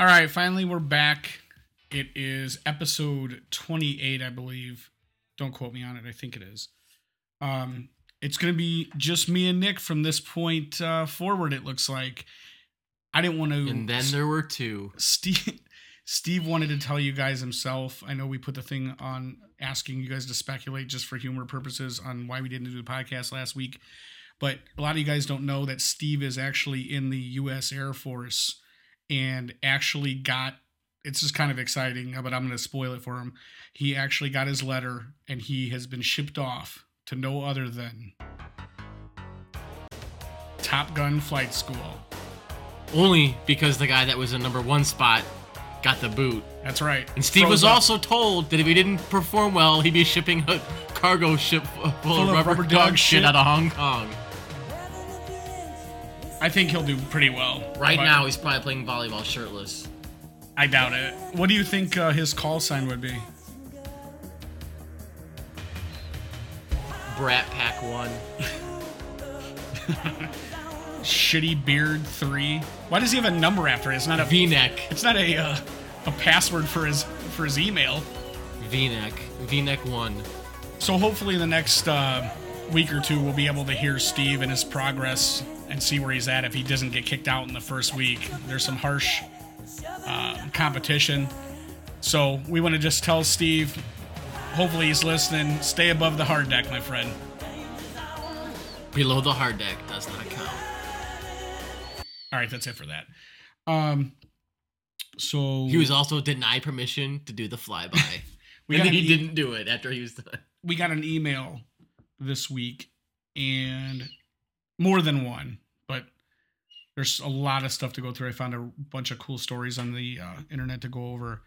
All right, finally we're back. It is episode 28, I believe. Don't quote me on it. I think it is. Um, it's going to be just me and Nick from this point uh, forward. It looks like. I didn't want to. And then there were two. Steve. Steve wanted to tell you guys himself. I know we put the thing on asking you guys to speculate just for humor purposes on why we didn't do the podcast last week. But a lot of you guys don't know that Steve is actually in the U.S. Air Force and actually got. It's just kind of exciting, but I'm going to spoil it for him. He actually got his letter and he has been shipped off to no other than Top Gun Flight School. Only because the guy that was in number one spot got the boot. That's right. And Steve Froze was up. also told that if he didn't perform well, he'd be shipping a cargo ship full, Full of rubber, rubber dog, dog shit shit. out of Hong Kong. I think he'll do pretty well. Right but now, he's probably playing volleyball shirtless. I doubt it. What do you think uh, his call sign would be? Brat Pack 1. Shitty Beard Three. Why does he have a number after it? It's not a V-neck. It's not a uh, a password for his for his email. V-neck. V-neck 1. So hopefully in the next uh, week or two we'll be able to hear Steve and his progress and see where he's at if he doesn't get kicked out in the first week. There's some harsh uh, competition. So we want to just tell Steve, hopefully he's listening, stay above the hard deck, my friend. Below the hard deck does not count. All right, that's it for that. Um, so He was also denied permission to do the flyby. We and he e- didn't do it after he was done. we got an email this week and more than one but there's a lot of stuff to go through. I found a bunch of cool stories on the uh, internet to go over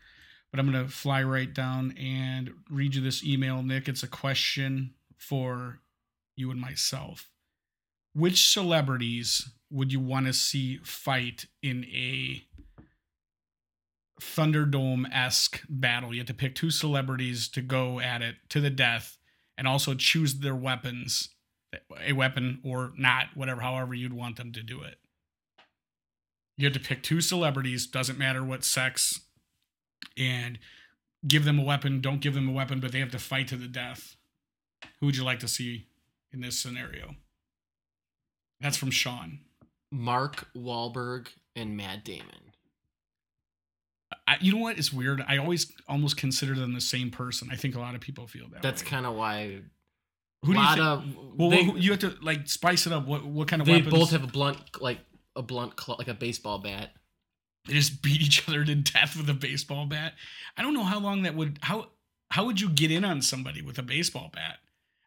but i'm going to fly right down and read you this email nick. It's a question for you and myself. Which celebrities would you want to see fight in a Thunderdome esque battle. You have to pick two celebrities to go at it to the death and also choose their weapons, a weapon or not, whatever, however you'd want them to do it. You have to pick two celebrities, doesn't matter what sex, and give them a weapon. Don't give them a weapon, but they have to fight to the death. Who would you like to see in this scenario? That's from Sean. Mark Wahlberg and Matt Damon. I, you know what? It's weird. I always almost consider them the same person. I think a lot of people feel that. That's kind of why. Who do you lot think? of well, they, who- you have to like spice it up. What what kind of weapons? they weapons? both have a blunt, like a blunt, like a baseball bat. They just beat each other to death with a baseball bat. I don't know how long that would. How how would you get in on somebody with a baseball bat?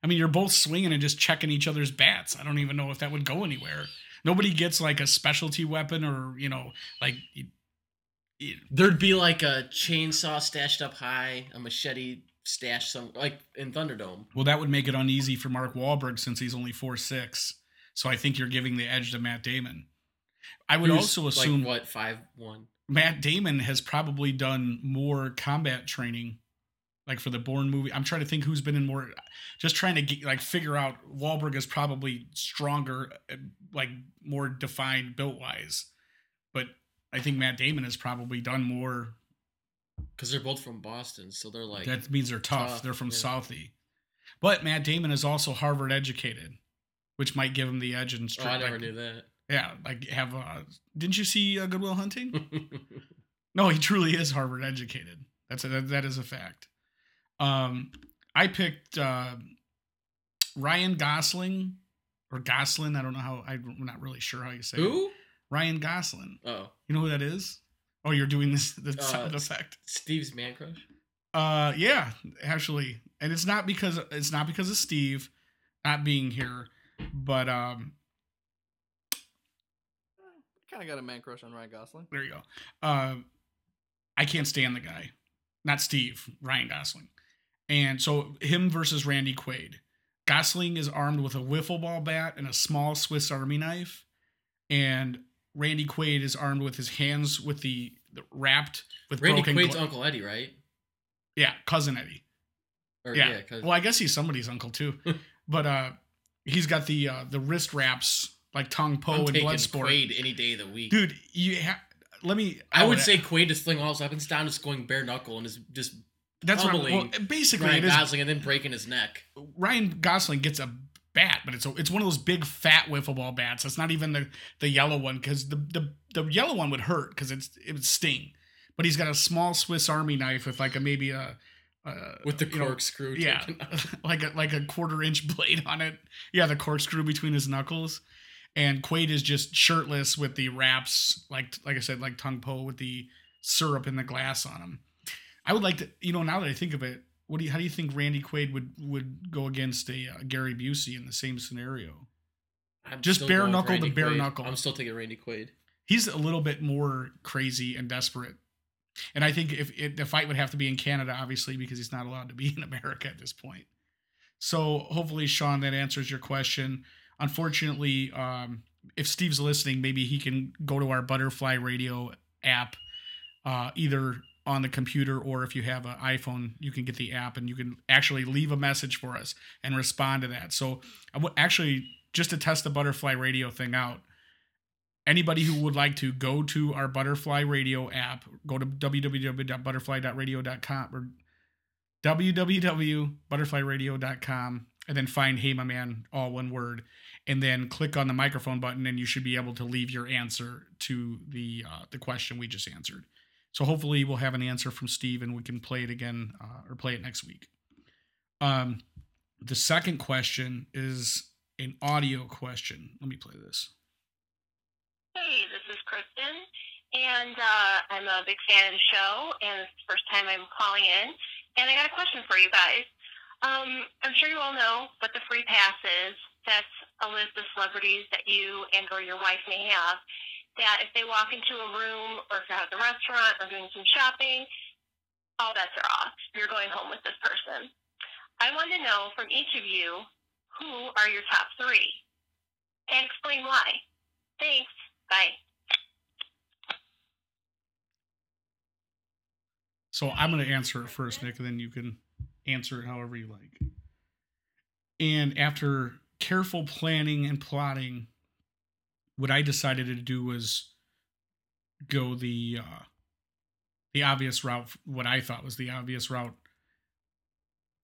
I mean, you're both swinging and just checking each other's bats. I don't even know if that would go anywhere. Nobody gets like a specialty weapon or you know like. you- There'd be like a chainsaw stashed up high, a machete stashed some, like in Thunderdome. Well, that would make it uneasy for Mark Wahlberg since he's only four six. So I think you're giving the edge to Matt Damon. I would Who's, also assume like, what five one. Matt Damon has probably done more combat training, like for the Bourne movie. I'm trying to think who's been in more. Just trying to get, like figure out. Wahlberg is probably stronger, like more defined built wise, but I think Matt Damon has probably done more. Because they're both from Boston, so they're like that means they're tough. tough, they're from yeah. Southie, but Matt Damon is also Harvard educated, which might give him the edge in Oh. I never like- knew that. Yeah, like have. Uh, didn't you see uh, Good Will Hunting? No, he truly is Harvard educated. That's a, that, that is a fact. Um, I picked uh, Ryan Gosling or Goslin. I don't know how. I'm not really sure how you say it. Who? Ryan Gosling. Oh, You know who that is? Oh, you're doing this the Uh, sound effect. Steve's man crush. Uh, yeah, actually, and it's not because it's not because of Steve not being here, but um, Kind of got a man crush on Ryan Gosling. there you go. Uh, I can't stand the guy, not Steve, Ryan Gosling. And so him versus Randy Quaid. Gosling is armed with a wiffle ball bat and a small Swiss Army knife, and Randy Quaid is armed with his hands with the, the wrapped with Randy broken. Quaid's gla- Uncle Eddie, right? yeah, cousin Eddie. Or, Yeah. yeah, Well, I guess he's somebody's uncle too, but uh, he's got the uh, the wrist wraps like Tong Po I'm and Bloodsport. Quaid any day of the week. Dude, you ha- let me. I would oh, say Quaid to sling all his weapons down, just going bare knuckle and is just that's what I'm- well, basically Ryan is. Gosling and then breaking his neck. Ryan Gosling gets a bat, but it's a, it's one of those big fat wiffle ball bats. It's not even the the yellow one because the, the the yellow one would hurt because it's it would sting. But he's got a small Swiss Army knife with like a maybe a, a With the know, corkscrew. yeah, like a like a quarter inch blade on it. Yeah, the corkscrew between his knuckles. And Quaid is just shirtless with the wraps, like like I said, like Tong Po with the syrup in the glass on him. I would like to, you know, now that I think of it, what do you, how do you think Randy Quaid would would go against a uh, Gary Busey in the same scenario? I'm Just bare knuckle to bare Quaid. knuckle. I'm still taking Randy Quaid. He's a little bit more crazy and desperate. And I think if it, the fight would have to be in Canada, obviously, because he's not allowed to be in America at this point. So hopefully, Sean, that answers your question. Unfortunately, um, if Steve's listening, maybe he can go to our Butterfly Radio app, uh, either on the computer or if you have an iPhone, you can get the app and you can actually leave a message for us and respond to that. So, I would actually just to test the Butterfly Radio thing out. Anybody who would like to go to our Butterfly Radio app, go to www.butterfly.radio.com or www.butterflyradio.com and then find Hey My Man, all one word, and then click on the microphone button, and you should be able to leave your answer to the uh, the question we just answered. So hopefully we'll have an answer from Steve, and we can play it again uh, or play it next week. Um, the second question is an audio question. Let me play this. Hey, this is Kristen, and uh, I'm a big fan of the show, and it's the first time I'm calling in. And I got a question for you guys. Um, I'm sure you all know what the free pass is. That's a list of celebrities that you and or your wife may have. That if they walk into a room or if you're at the restaurant or doing some shopping, all bets are off. You're going home with this person. I want to know from each of you who are your top three, and explain why. Thanks. Bye. So I'm going to answer it first, Nick, and then you can answer it however you like. And after careful planning and plotting, what I decided to do was go the uh, the obvious route. What I thought was the obvious route.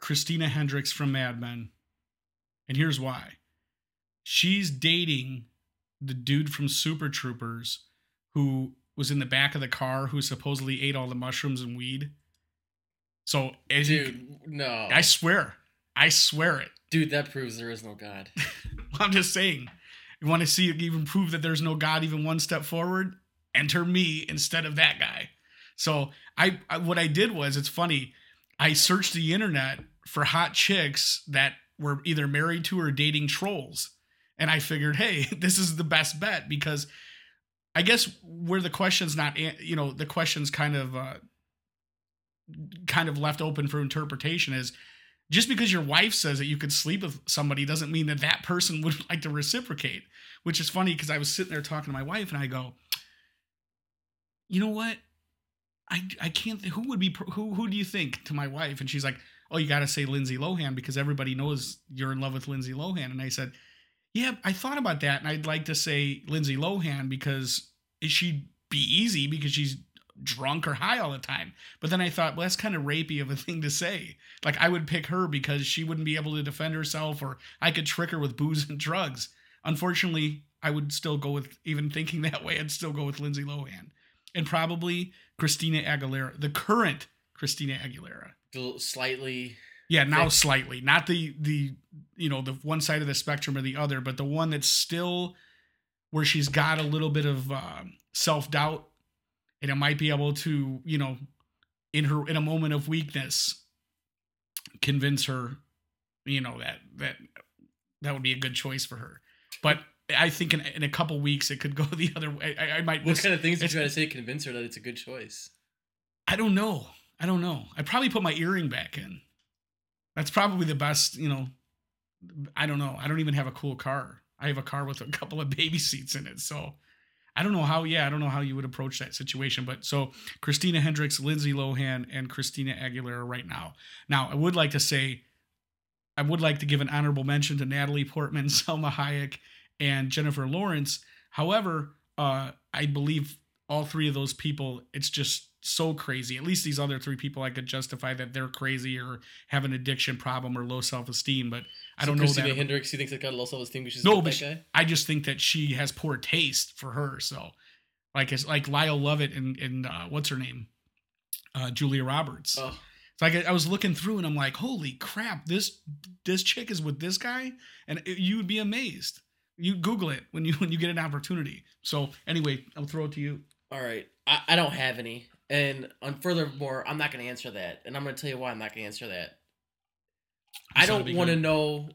Christina Hendricks from Mad Men, and here's why. She's dating the dude from Super Troopers, who was in the back of the car, who supposedly ate all the mushrooms and weed. So, as you Dude, no. I swear. I swear it. Dude, that proves there is no God. I'm just saying. You want to see even prove that there's no God even one step forward? Enter me instead of that guy. So I, I what I did was it's funny. I searched the internet for hot chicks that were either married to or dating trolls. And I figured, hey, this is the best bet because I guess where the question's not, you know, the question's kind of, uh, kind of left open for interpretation is just because your wife says that you could sleep with somebody doesn't mean that that person would like to reciprocate which is funny because i was sitting there talking to my wife and i go you know what? I i can't who would be who who do you think? to my wife and she's like oh you got to say lindsay lohan because everybody knows you're in love with lindsay lohan. And i said yeah i thought about that and i'd like to say lindsay lohan because she'd be easy because she's drunk or high all the time but then i thought well that's kind of rapey of a thing to say like I would pick her because she wouldn't be able to defend herself, or I could trick her with booze and drugs. Unfortunately, I would still go with even thinking that way. I'd still go with Lindsay Lohan, and probably Christina Aguilera, the current Christina Aguilera. Slightly. Yeah, now Thick. slightly, not the the you know the one side of the spectrum or the other, but the one that's still where she's got a little bit of um self doubt, and it might be able to you know in her in a moment of weakness convince her you know that that that would be a good choice for her. But i think in, in a couple weeks it could go the other way. I, I might What kind of things are you try to say to convince her that it's a good choice? i don't know. I don't know. I probably put my earring back in. That's probably the best you know i don't know. I don't even have a cool car. I have a car with a couple of baby seats in it so i don't know how yeah i don't know how you would approach that situation but so christina hendricks lindsay lohan and christina aguilera right now. Now i would like to say i would like to give an honorable mention to natalie portman salma hayek and jennifer lawrence. However uh, i believe all three of those people, it's just so crazy. At least these other three people, I could justify that they're crazy or have an addiction problem or low self esteem. But I don't know Christina that. Hendricks, you think they got low self esteem because she's No, but she- I just think that she has poor taste for her. So, like it's like Lyle Lovett and and uh, what's her name, uh, Julia Roberts. Oh, It's like I, I was looking through and I'm like, holy crap, this this chick is with this guy, and it- you would be amazed. You Google it when you when you get an opportunity. So anyway, I'll throw it to you. all right. I, I don't have any. And on furthermore, I'm not going to answer that. And I'm going to tell you why I'm not going to answer that. I don't want to know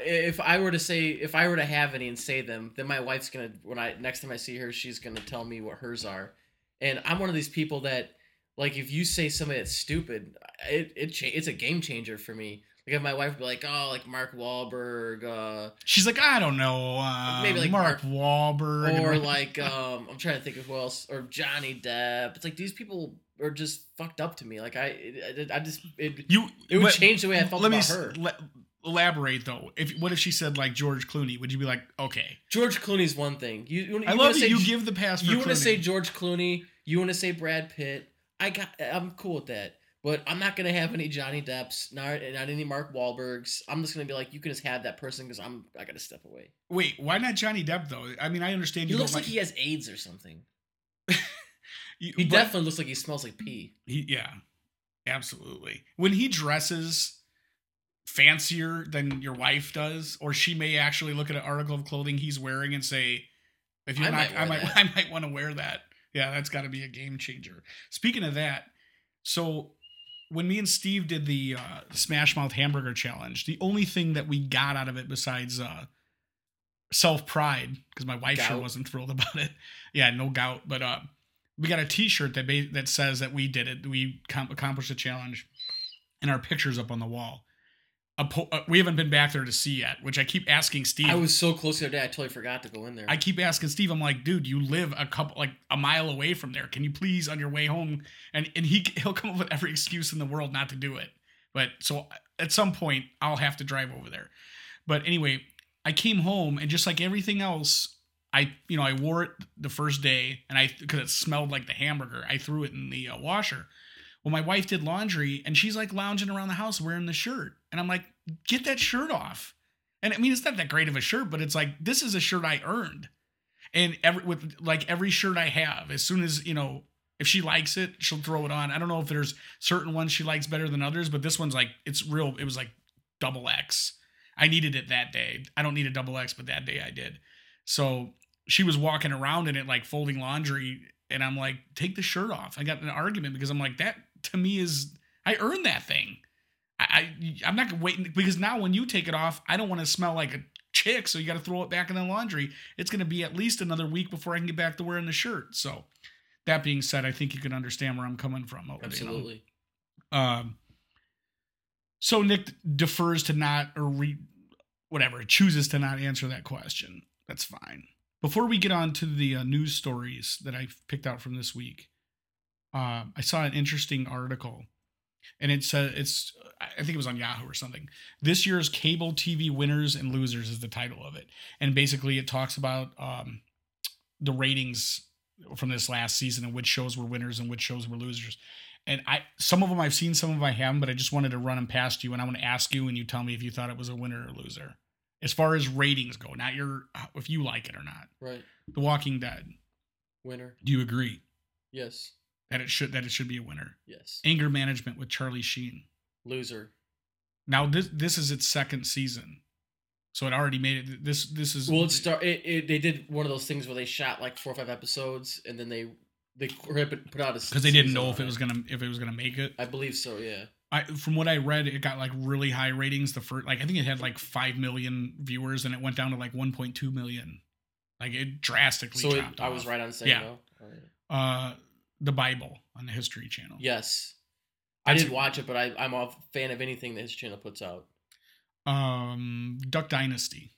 if I were to say if I were to have any and say them, then my wife's gonna when I next time I see her, she's gonna tell me what hers are. And I'm one of these people that like if you say something that's stupid, it it it's a game changer for me. Like if my wife would be like, oh, like Mark Wahlberg, uh, She's like, I don't know, uh, Maybe like Mark, Wahlberg, or like um, I'm trying to think of who else, or Johnny Depp. It's like these people are just fucked up to me. Like I, it, I just it, you. it would but change the way I felt let me about s- her. le- elaborate though. If what if she said like George Clooney? Would you be like, okay? George Clooney's one thing. You, you, you I love that you give the pass. For you want to say George Clooney. You want to say Brad Pitt. I got. I'm cool with that. But I'm not gonna have any Johnny Depps, not, not any Mark Wahlbergs. I'm just gonna be like, you can just have that person because I'm. I gotta step away. Wait, why not Johnny Depp though? I mean, I understand He you looks don't like he has AIDS or something. you- He but- definitely looks like he smells like pee. He, yeah, absolutely. When he dresses fancier than your wife does, or she may actually look at an article of clothing he's wearing and say, "If you're I not, might I might, that." I might want to wear that." Yeah, that's got to be a game changer. Speaking of that, so when me and Steve did the uh, Smash Mouth Hamburger Challenge, the only thing that we got out of it besides uh, self pride, because my wife sure wasn't thrilled about it. Yeah, no gout, but uh, we got a T-shirt that ba- that says that we did it. We com- accomplished the challenge, and our pictures up on the wall. A po- uh, we haven't been back there to see yet, which I keep asking Steve. I was so close the other day. I totally forgot to go in there. I keep asking Steve. I'm like, dude, you live a couple like a mile away from there. Can you please on your way home? And and he he'll come up with every excuse in the world not to do it. But so at some point I'll have to drive over there. But anyway, I came home and just like everything else, I you know I wore it the first day and I because it smelled like the hamburger. I threw it in the uh, washer. Well, my wife did laundry and she's like lounging around the house wearing the shirt, and I'm like, get that shirt off. And I mean, it's not that great of a shirt, but it's like this is a shirt I earned. And every with like every shirt I have, as soon as you know, if she likes it, she'll throw it on. I don't know if there's certain ones she likes better than others, but this one's like it's real. It was like double X. I needed it that day. I don't need a double X, but that day I did. So she was walking around in it like folding laundry, and I'm like, take the shirt off. I got an argument because I'm like, that to me is I earned that thing. I, I I'm not waiting because now when you take it off, I don't want to smell like a chick, so you got to throw it back in the laundry. It's going to be at least another week before I can get back to wearing the shirt. So, that being said, I think you can understand where I'm coming from. you know. Absolutely. Um, so Nick defers to not or re, whatever chooses to not answer that question. That's fine. Before we get on to the uh, news stories that I picked out from this week, uh, I saw an interesting article, and it said it's I think it was on Yahoo or something. This year's cable TV winners and losers is the title of it, and basically it talks about um, the ratings from this last season and which shows were winners and which shows were losers. And I some of them I've seen, some of them I haven't, but I just wanted to run them past you, and I want to ask you, and you tell me if you thought it was a winner or loser, as far as ratings go, not your if you like it or not. Right. The Walking Dead. Winner. Do you agree Yes. that it should that it should be a winner? Yes. Anger Management with Charlie Sheen. Loser. Now this this is its second season, so it already made it. This this is Well, it start. It, it they did one of those things where they shot like four or five episodes, and then they they put out a because they didn't know if it was gonna if it was gonna make it. I believe so. Yeah. I, from what I read, it got like really high ratings. The first, like I think it had like five million viewers, and it went down to like 1.2 million. Like it drastically So it. I was right on saying Yeah. Uh, the Bible on the History Channel. Yes. I didn't watch it, but I, I'm a fan of anything that his channel puts out. Um, Duck Dynasty.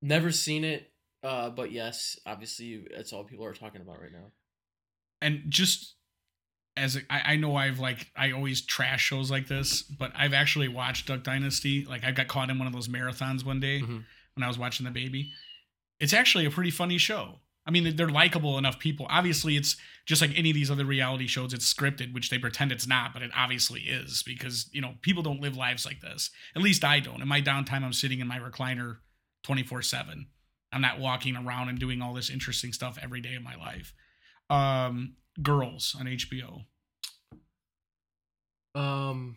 Never seen it, uh, but yes, obviously that's all people are talking about right now. and just as a, I, I know I've like I always trash shows like this, but I've actually watched Duck Dynasty. Like I got caught in one of those marathons one day Mhm. when I was watching the baby. It's actually a pretty funny show. I mean, they're likable enough people. Obviously, it's just like any of these other reality shows. It's scripted, which they pretend it's not, but it obviously is because you know people don't live lives like this. At least I don't. In my downtime, I'm sitting in my recliner, twenty four seven. I'm not walking around and doing all this interesting stuff every day of my life. Um, Girls on HBO. Um,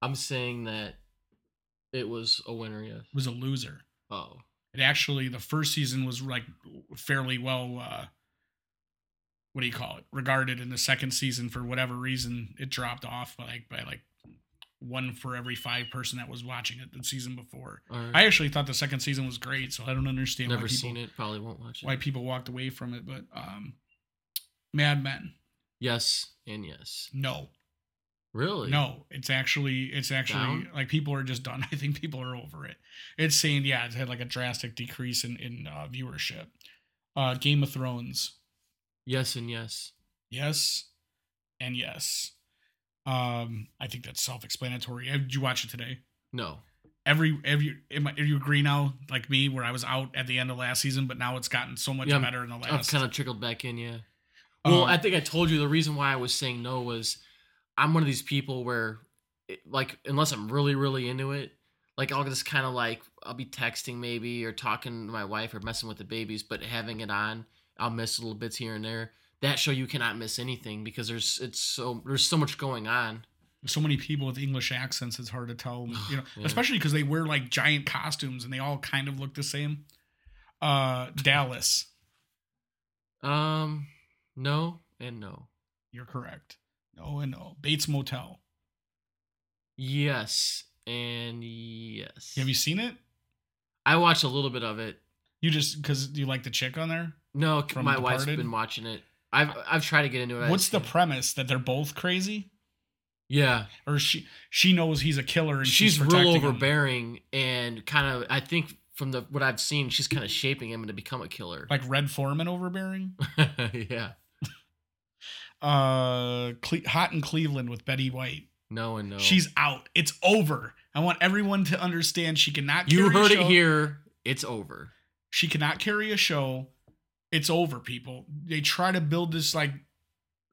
I'm saying that it was a winner. Yes. was a loser. Oh. It actually the first season was like fairly well uh what do you call it? Regarded in the second season for whatever reason it dropped off by like by like one for every five person that was watching it the season before. Right. I actually thought the second season was great, so I don't understand Never why people seen it. Probably won't watch it. why people walked away from it, but um Mad Men. Yes and yes. No. Really? No, it's actually it's actually Down? like people are just done. I think people are over it. It's saying yeah, it's had like a drastic decrease in in uh, viewership. Uh, Game of Thrones, Yes and yes. yes, and yes. Um, I think that's self-explanatory. Did you watch it today? No. Every every am I- you agree now, like me, where I was out at the end of last season, but now it's gotten so much Yeah, better in the last. I've kind of trickled back in, yeah. Well, Um, I think I told you the reason why I was saying no was I'm one of these people where, it, like, unless I'm really, really into it, like, I'll just kind of like, I'll be texting maybe or talking to my wife or messing with the babies, but having it on, I'll miss little bits here and there. That show you cannot miss anything because there's it's so there's so much going on. so many people with English accents, it's hard to tell, you know, Yeah. especially because they wear like giant costumes and they all kind of look the same. Uh, Dallas, Um, no and no. you're correct. No and no. Bates Motel. Yes and yes. Have you seen it? I watched a little bit of it. You just because you like the chick on there. No, From my wife's been watching it. I've I've tried to get into it. What's the premise that they're both crazy, Yeah, or she she knows he's a killer and she's, she's, real protecting him? overbearing and kind of. I think from the what I've seen, she's kind of shaping him to become a killer. like Red Foreman overbearing. yeah, Uh, Cle- Hot in Cleveland with Betty White. no and no. She's out. It's over. I want everyone to understand she cannot. Carry a show. you heard it here. It's over. She cannot carry a show. It's over, people. They try to build this like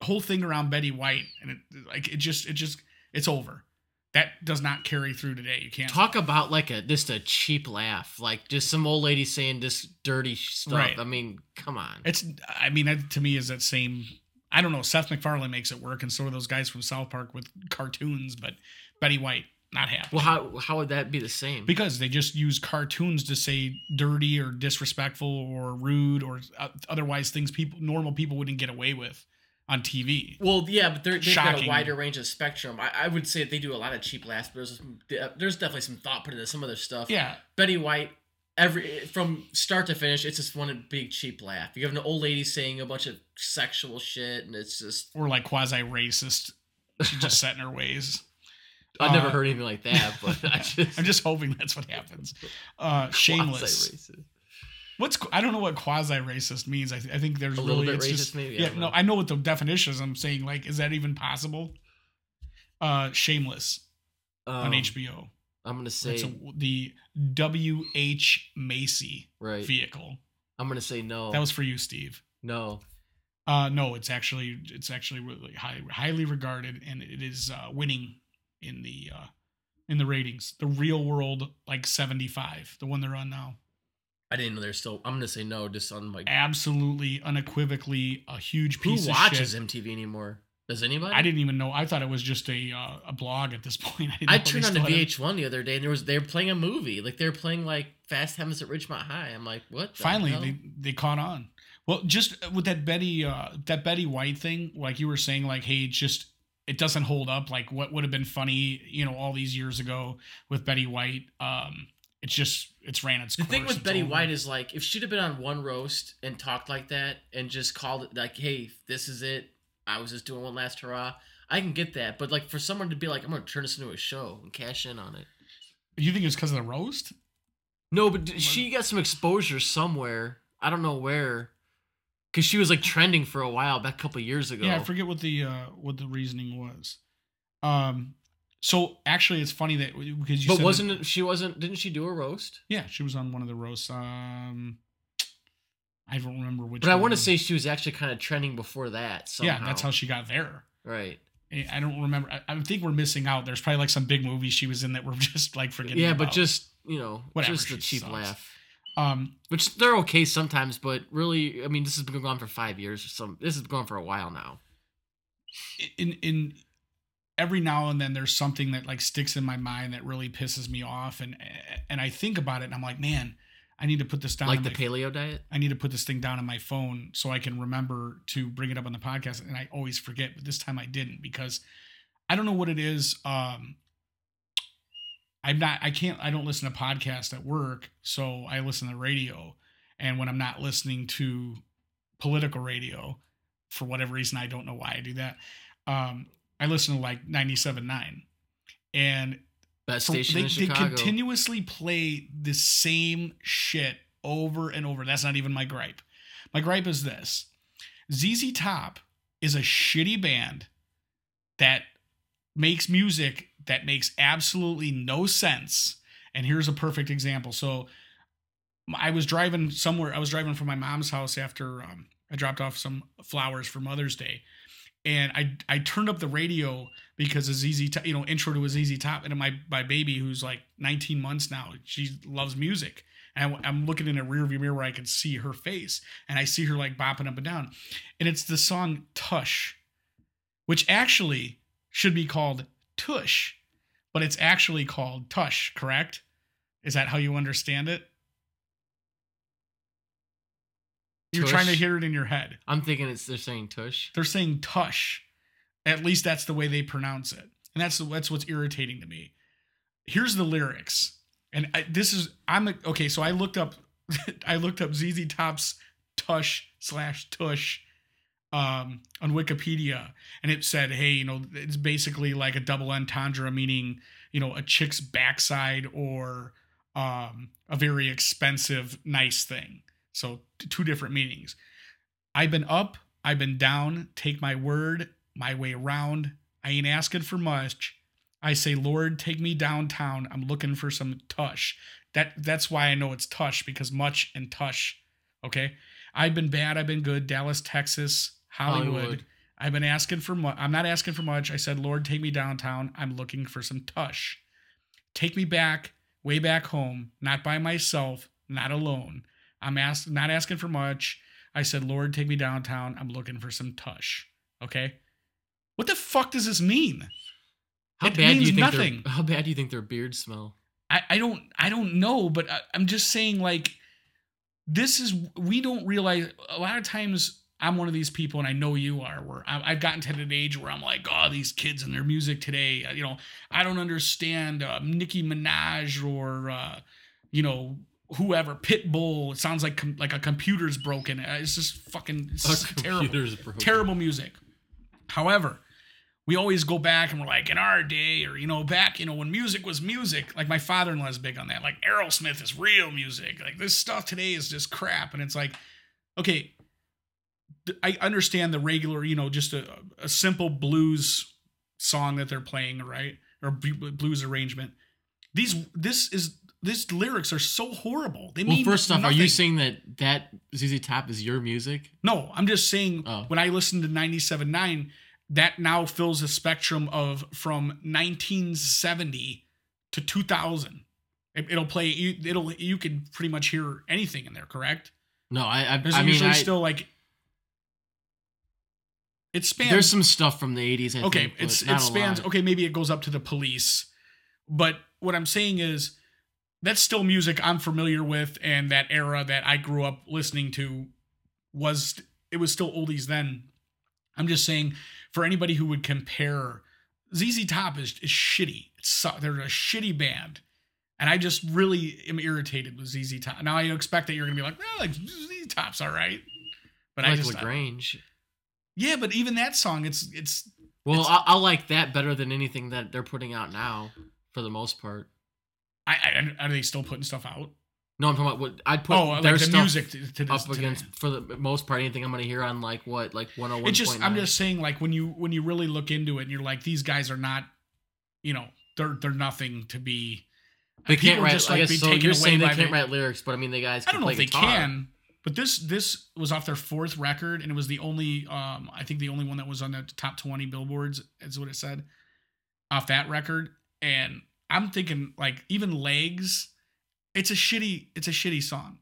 whole thing around Betty White, and it like it just it just it's over. That does not carry through today. You can't Talk about like a just a cheap laugh, like just some old lady saying this dirty stuff. Right. I mean, come on. It's I mean that to me is that same. I don't know. Seth MacFarlane makes it work, and so are those guys from South Park with cartoons. But Betty White not happy. Well, how how would that be the same? because they just use cartoons to say dirty or disrespectful or rude or uh, otherwise things people normal people wouldn't get away with on TV. Well, yeah, but they're, they've got a wider range of spectrum. I, I would say they do a lot of cheap laughs, but there's there's definitely some thought put into some of their stuff. Yeah, Betty White, every from start to finish, it's just one big cheap laugh. You have an old lady saying a bunch of sexual shit, and it's just or like quasi racist. She's just set in her ways. I've never Uh, heard anything like that. But I just I'm just hoping that's what happens. Uh, shameless. Quasi-racist. What's I don't know what quasi racist means. I, th- I think there's A little really bit it's racist, just maybe? I yeah. don't No, know. I know what the definition is. I'm saying like, is that even possible? Uh, shameless on Um, HBO. I'm gonna It's say a, the W. H. Macy right. vehicle. I'm gonna say no. That was for you, Steve. no. Uh, no, it's actually it's actually really high, highly regarded, and it is uh, winning in the uh, in the ratings. The Real World like seventy five, the one they're on now. I didn't know they're still. I'm gonna say no. Just on like Absolutely, unequivocally, a huge who piece of watches shit. MTV anymore? Does anybody? I didn't even know. I thought it was just a uh, a blog at this point. I, I turned on the still had it. VH1 the other day, and there was they were playing a movie. Like they were playing like Fast Times at Ridgemont High. I'm like, what? the Finally, hell? they they caught on. Well, just with that Betty uh that Betty White thing, like you were saying, like, hey, just it doesn't hold up. Like what would have been funny, you know, all these years ago with Betty White. Um, it's just it's ran its The thing with Betty over. White is like, if she'd have been on one roast and talked like that and just called it like, "Hey, this is it. I was just doing one last hurrah." I can get that, but like for someone to be like, "I'm gonna turn this into a show and cash in on it." you think it was because of the roast? No, but d- she got some exposure somewhere. I don't know where, because she was like trending for a while back a couple years ago. Yeah, I forget what the uh what the reasoning was. Um, so actually, it's funny that because you but wasn't that- it, she wasn't? Didn't she do a roast? yeah, she was on one of the roasts. Um, I don't remember which. But I want to say she was actually kind of trending before that. Somehow. yeah, that's how she got there. Right. I I don't remember. I, I think we're missing out. There's probably like some big movie she was in that we're just like forgetting. Yeah, but just you know, Whatever, just a cheap sucks. laugh. um, Which they're okay sometimes, but really, I mean, this has been going on for five years or some. This has been going for a while now. in in every now and then there's something that like sticks in my mind that really pisses me off, and and I think about it, and I'm like, man, I need to put this down. like the my- paleo diet. I need to put this thing down on my phone so I can remember to bring it up on the podcast. And I always forget, but this time I didn't because I don't know what it is. Um, I'm not, I can't, I don't listen to podcasts at work. So I listen to radio. And when I'm not listening to political radio, for whatever reason, I don't know why I do that. Um, I listen to like 97.9. And Station they, in they continuously play the same shit over and over. That's not even my gripe. My gripe is this ZZ Top is a shitty band that makes music that makes absolutely no sense. And here's a perfect example. So I was driving somewhere, I was driving from my mom's house after um, I dropped off some flowers for Mother's Day. And I I turned up the radio because Top, you know, intro to a ZZ Top, and my my baby who's like 19 months now, she loves music, and I, am looking in a rearview mirror where I can see her face, and I see her like bopping up and down, and it's the song Tush, which actually should be called Tush, but it's actually called Tush, correct? Is that how you understand it? You're trying to hear it in your head. I'm thinking it's they're saying tush. They're saying tush. At least that's the way they pronounce it, and that's that's what's irritating to me. Here's the lyrics, and I, this is I'm a, okay. So I looked up, I looked up ZZ Top's tush slash tush um, on Wikipedia, and it said, hey, you know, it's basically like a double entendre, meaning you know a chick's backside or um, a very expensive, nice thing. So two different meanings. I've been up, I've been down. Take my word, my way around. I ain't asking for much. I say, Lord, take me downtown. I'm looking for some tush. That that's why I know it's tush because much and tush. Okay. I've been bad. I've been good. Dallas, Texas, Hollywood. Hollywood. I've been asking for much. I'm not asking for much. I said, Lord, take me downtown. I'm looking for some tush. Take me back, way back home, not by myself, not alone. I'm ask, not asking for much. I said, Lord, take me downtown. I'm looking for some tush. Okay. What the fuck does this mean? How It bad do you think nothing. their How bad do you think their beards smell? I, I don't I don't know, but I, I'm just saying like this is we don't realize a lot of times I'm one of these people and I know you are where I've gotten to an age where I'm like oh these kids and their music today you know I don't understand uh, Nicki Minaj or uh, you know whoever Pitbull it sounds like com- like a computer's broken Uh, it's just fucking it's terrible broken. terrible music. However, we always go back and we're like, in our day, or you know, back, you know, when music was music. Like my father-in-law is big on that. Like Aerosmith is real music. Like this stuff today is just crap. And it's like, okay, I understand the regular, you know, just a, a simple blues song that they're playing, right, or blues arrangement. These, this is. These lyrics are so horrible. They mean. Well, mean first off, are you saying that that ZZ Top is your music? No, I'm just saying Oh. when I listen to 97.9, that now fills a spectrum of from 1970 to 2000. It, it'll play. You, it'll. You can pretty much hear anything in there. Correct? No, I. I, There's I mean, usually I, still like. It spans. there's some stuff from the '80s. I okay, think, it's it spans. Okay, maybe it goes up to the police, but what I'm saying is that's still music I'm familiar with, and that era that I grew up listening to was it was still oldies then. I'm just saying for anybody who would compare ZZ Top is, is shitty. It's they're a shitty band. And I just really am irritated with ZZ Top. Now I expect that you're gonna be like, well, like ZZ Top's all right, but I like just uh, La Grange. yeah, but even that song, it's it's Well, It's- I, I like that better than anything that they're putting out now, for the most part. I, I are they still putting stuff out? No, I'm talking about what I'd put oh, like their the music to, to this, up today. against for the most part anything I'm gonna hear on like what like 101. It just I'm just saying like when you when you really look into it and you're like these guys are not, you know, they're they're nothing to be. they can't write. just, I guess so. You're saying they can't the- write lyrics, but I mean the guys. I don't know if they guitar. can, But this this was off their fourth record, and it was the only um I think the only one that was on the top twenty billboards is what it said off that record. And I'm thinking like even legs, it's a shitty it's a shitty song.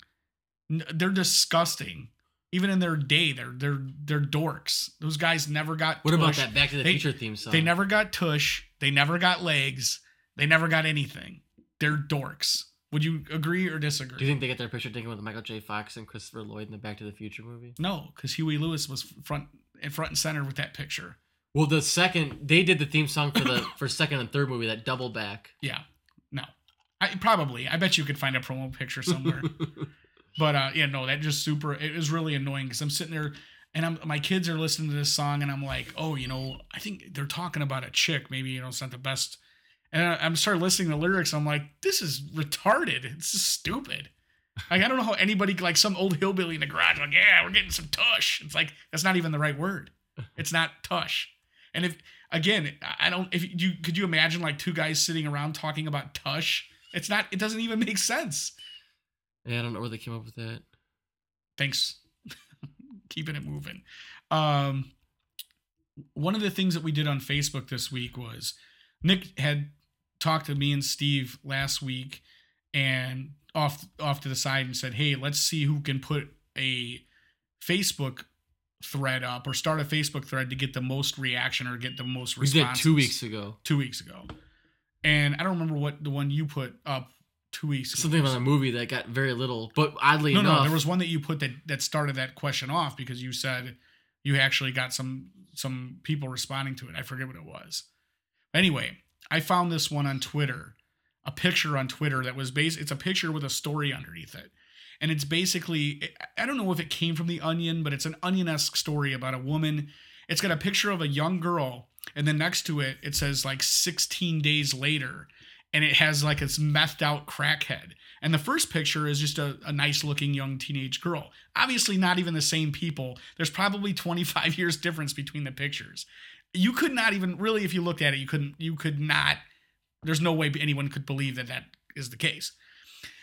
They're disgusting. Even in their day, they're they're they're dorks. Those guys never got. What about that Back to the They- Future theme song? They never got tush. They never got legs. They never got anything. They're dorks. Would you agree or disagree? Do you think they get their picture taken with Michael J. Fox and Christopher Lloyd in the Back to the Future movie? no, because Huey Lewis was front in front and center with that picture. Well, the second they did the theme song for the for second and third movie, that double back. Yeah, no, I probably. I bet you could find a promo picture somewhere. but uh, yeah, no, that just super. It was really annoying because I'm sitting there and I'm my kids are listening to this song and I'm like, oh, you know, I think they're talking about a chick. Maybe you know it's not the best. And I, I'm started listening to the lyrics. I'm like, this is retarded. It's just stupid. Like I don't know how anybody like some old hillbilly in the garage like, yeah, we're getting some tush. It's like that's not even the right word. It's not tush. And if again, I don't. If you could you imagine like two guys sitting around talking about tush? It's not. It doesn't even make sense. yeah, I don't know where they came up with that. thanks keeping it moving um one of the things that we did on facebook this week was nick had talked to me and steve last week and off off to the side and said hey let's see who can put a facebook thread up or start a facebook thread to get the most reaction or get the most response. We did two weeks ago. two weeks ago and i don't remember what the one you put up two weeks ago Something about a movie that got very little, but oddly no, enough, no, there was one that you put that that started that question off because you said you actually got some some people responding to it. I forget what it was. Anyway, I found this one on Twitter, a picture on Twitter that was based. It's a picture with a story underneath it, and it's basically I don't know if it came from the Onion, but it's an Onion esque story about a woman. It's got a picture of a young girl, and then next to it, it says like 16 days later, and it has like this methed out crackhead. And the first picture is just a, a nice looking young teenage girl. Obviously, not even the same people. There's probably 25 years difference between the pictures. You could not even really, if you looked at it, you couldn't, you could not, there's no way anyone could believe that that is the case.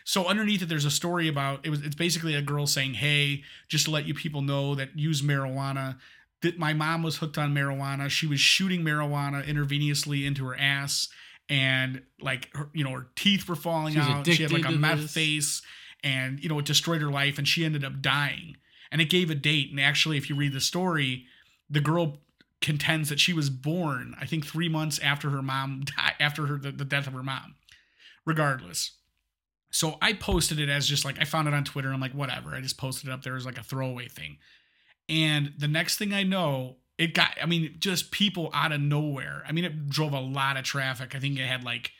So underneath it, there's a story about it was. It's basically a girl saying, "Hey, just to let you people know that use marijuana. That my mom was hooked on marijuana. She was shooting marijuana intravenously into her ass, and like her, you know, her teeth were falling She was out. She had like a meth this. face, and you know, it destroyed her life, and she ended up dying. And it gave a date. And actually, if you read the story, the girl contends that she was born, I think, three months after her mom died, after her the, the death of her mom. Regardless, so I posted it as just like I found it on Twitter. I'm like, whatever. I just posted it up there as like a throwaway thing. And the next thing I know, it got. I mean, just people out of nowhere. I mean, it drove a lot of traffic. I think it had like.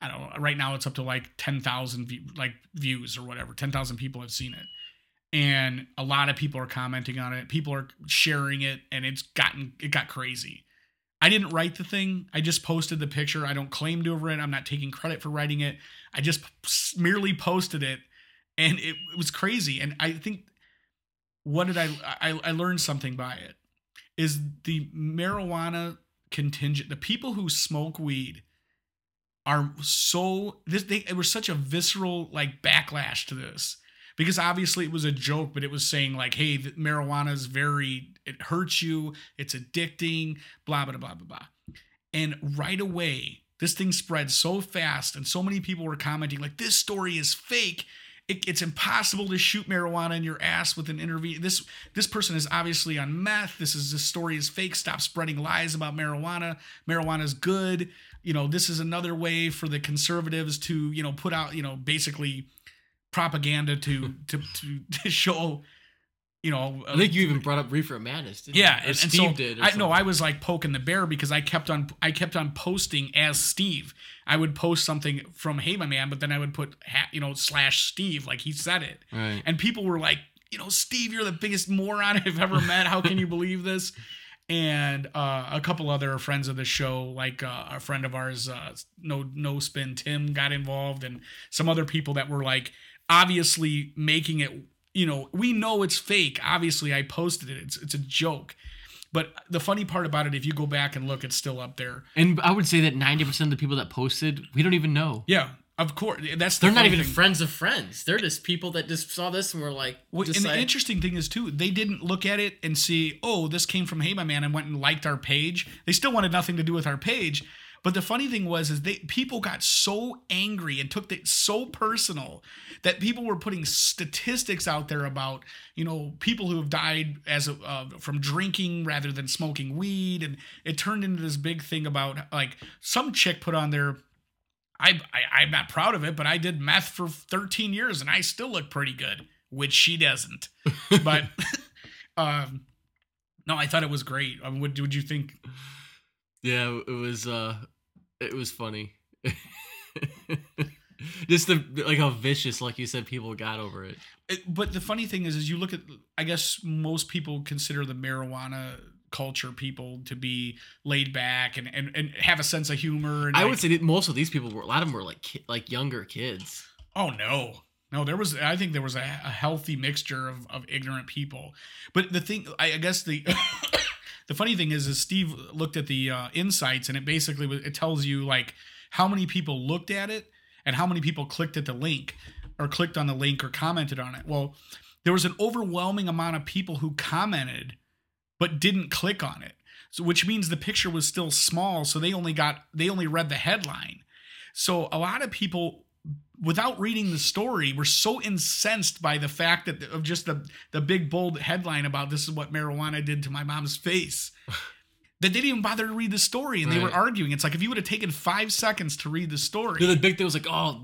I don't know. Right now, it's up to like ten thousand like views or whatever. Ten thousand people have seen it, and a lot of people are commenting on it. People are sharing it, and it's gotten it got crazy. I didn't write the thing. I just posted the picture. I don't claim to have written. I'm not taking credit for writing it. I just merely posted it, and it, it was crazy. And I think what did I, I I learned something by it is the marijuana contingent. The people who smoke weed are so this they it was such a visceral like backlash to this because obviously it was a joke but it was saying like hey marijuana is very it hurts you it's addicting blah blah blah blah blah. And right away this thing spread so fast and so many people were commenting like this story is fake. It, it's impossible to shoot marijuana in your ass with an interview. This this person is obviously on meth. This is this story is fake. Stop spreading lies about marijuana. Marijuana is good. You know this is another way for the conservatives to you know put out you know basically propaganda to to to, to show you know I think you even brought up Reefer Madness. Didn't yeah, you? And, and Steve so did. I no, something. I was like poking the bear because I kept on I kept on posting as Steve. I would post something from Hey My Man, but then I would put ha- you know slash Steve like he said it, Right. and people were like, you know, Steve, you're the biggest moron I've ever met. How can you believe this? And uh, a couple other friends of the show, like uh, a friend of ours, uh, no no spin Tim, got involved, and some other people that were like obviously making it. You know, we know it's fake. Obviously, I posted it. It's it's a joke. But the funny part about it, if you go back and look, it's still up there. And I would say that ninety percent of the people that posted, we don't even know. Yeah. Of course, that's the They're not even thing. friends of friends. They're just people that just saw this and were like, Well, and the interesting thing is too, they didn't look at it and see, oh, this came from Hey My Man and went and liked our page. They still wanted nothing to do with our page. But the funny thing was, is they people got so angry and took it so personal that people were putting statistics out there about, you know, people who have died as a, uh, from drinking rather than smoking weed, and it turned into this big thing about like some chick put on there. I, I I'm not proud of it, but I did meth for 13 years and I still look pretty good, which she doesn't. But um, no, I thought it was great. I mean, what would you think? Yeah, it was uh, it was funny. just the like how vicious, like you said, people got over it. It, but the funny thing is, is you look at. I guess most people consider the marijuana culture people to be laid back and and, and have a sense of humor. And I like- would say that most of these people were a lot of them were like ki- like younger kids. Oh no. No, there was I think there was a, a healthy mixture of, of ignorant people. But the thing I, I guess the the funny thing is is Steve looked at the uh, insights and it basically it tells you like how many people looked at it and how many people clicked at the link or clicked on the link or commented on it. Well, there was an overwhelming amount of people who commented but didn't click on it. So which means the picture was still small so they only got they only read the headline. So a lot of people without reading the story we were so incensed by the fact that of just the the big bold headline about this is what marijuana did to my mom's face that they didn't even bother to read the story and they were arguing it's like if you would have taken five seconds to read the story The big thing was like, oh,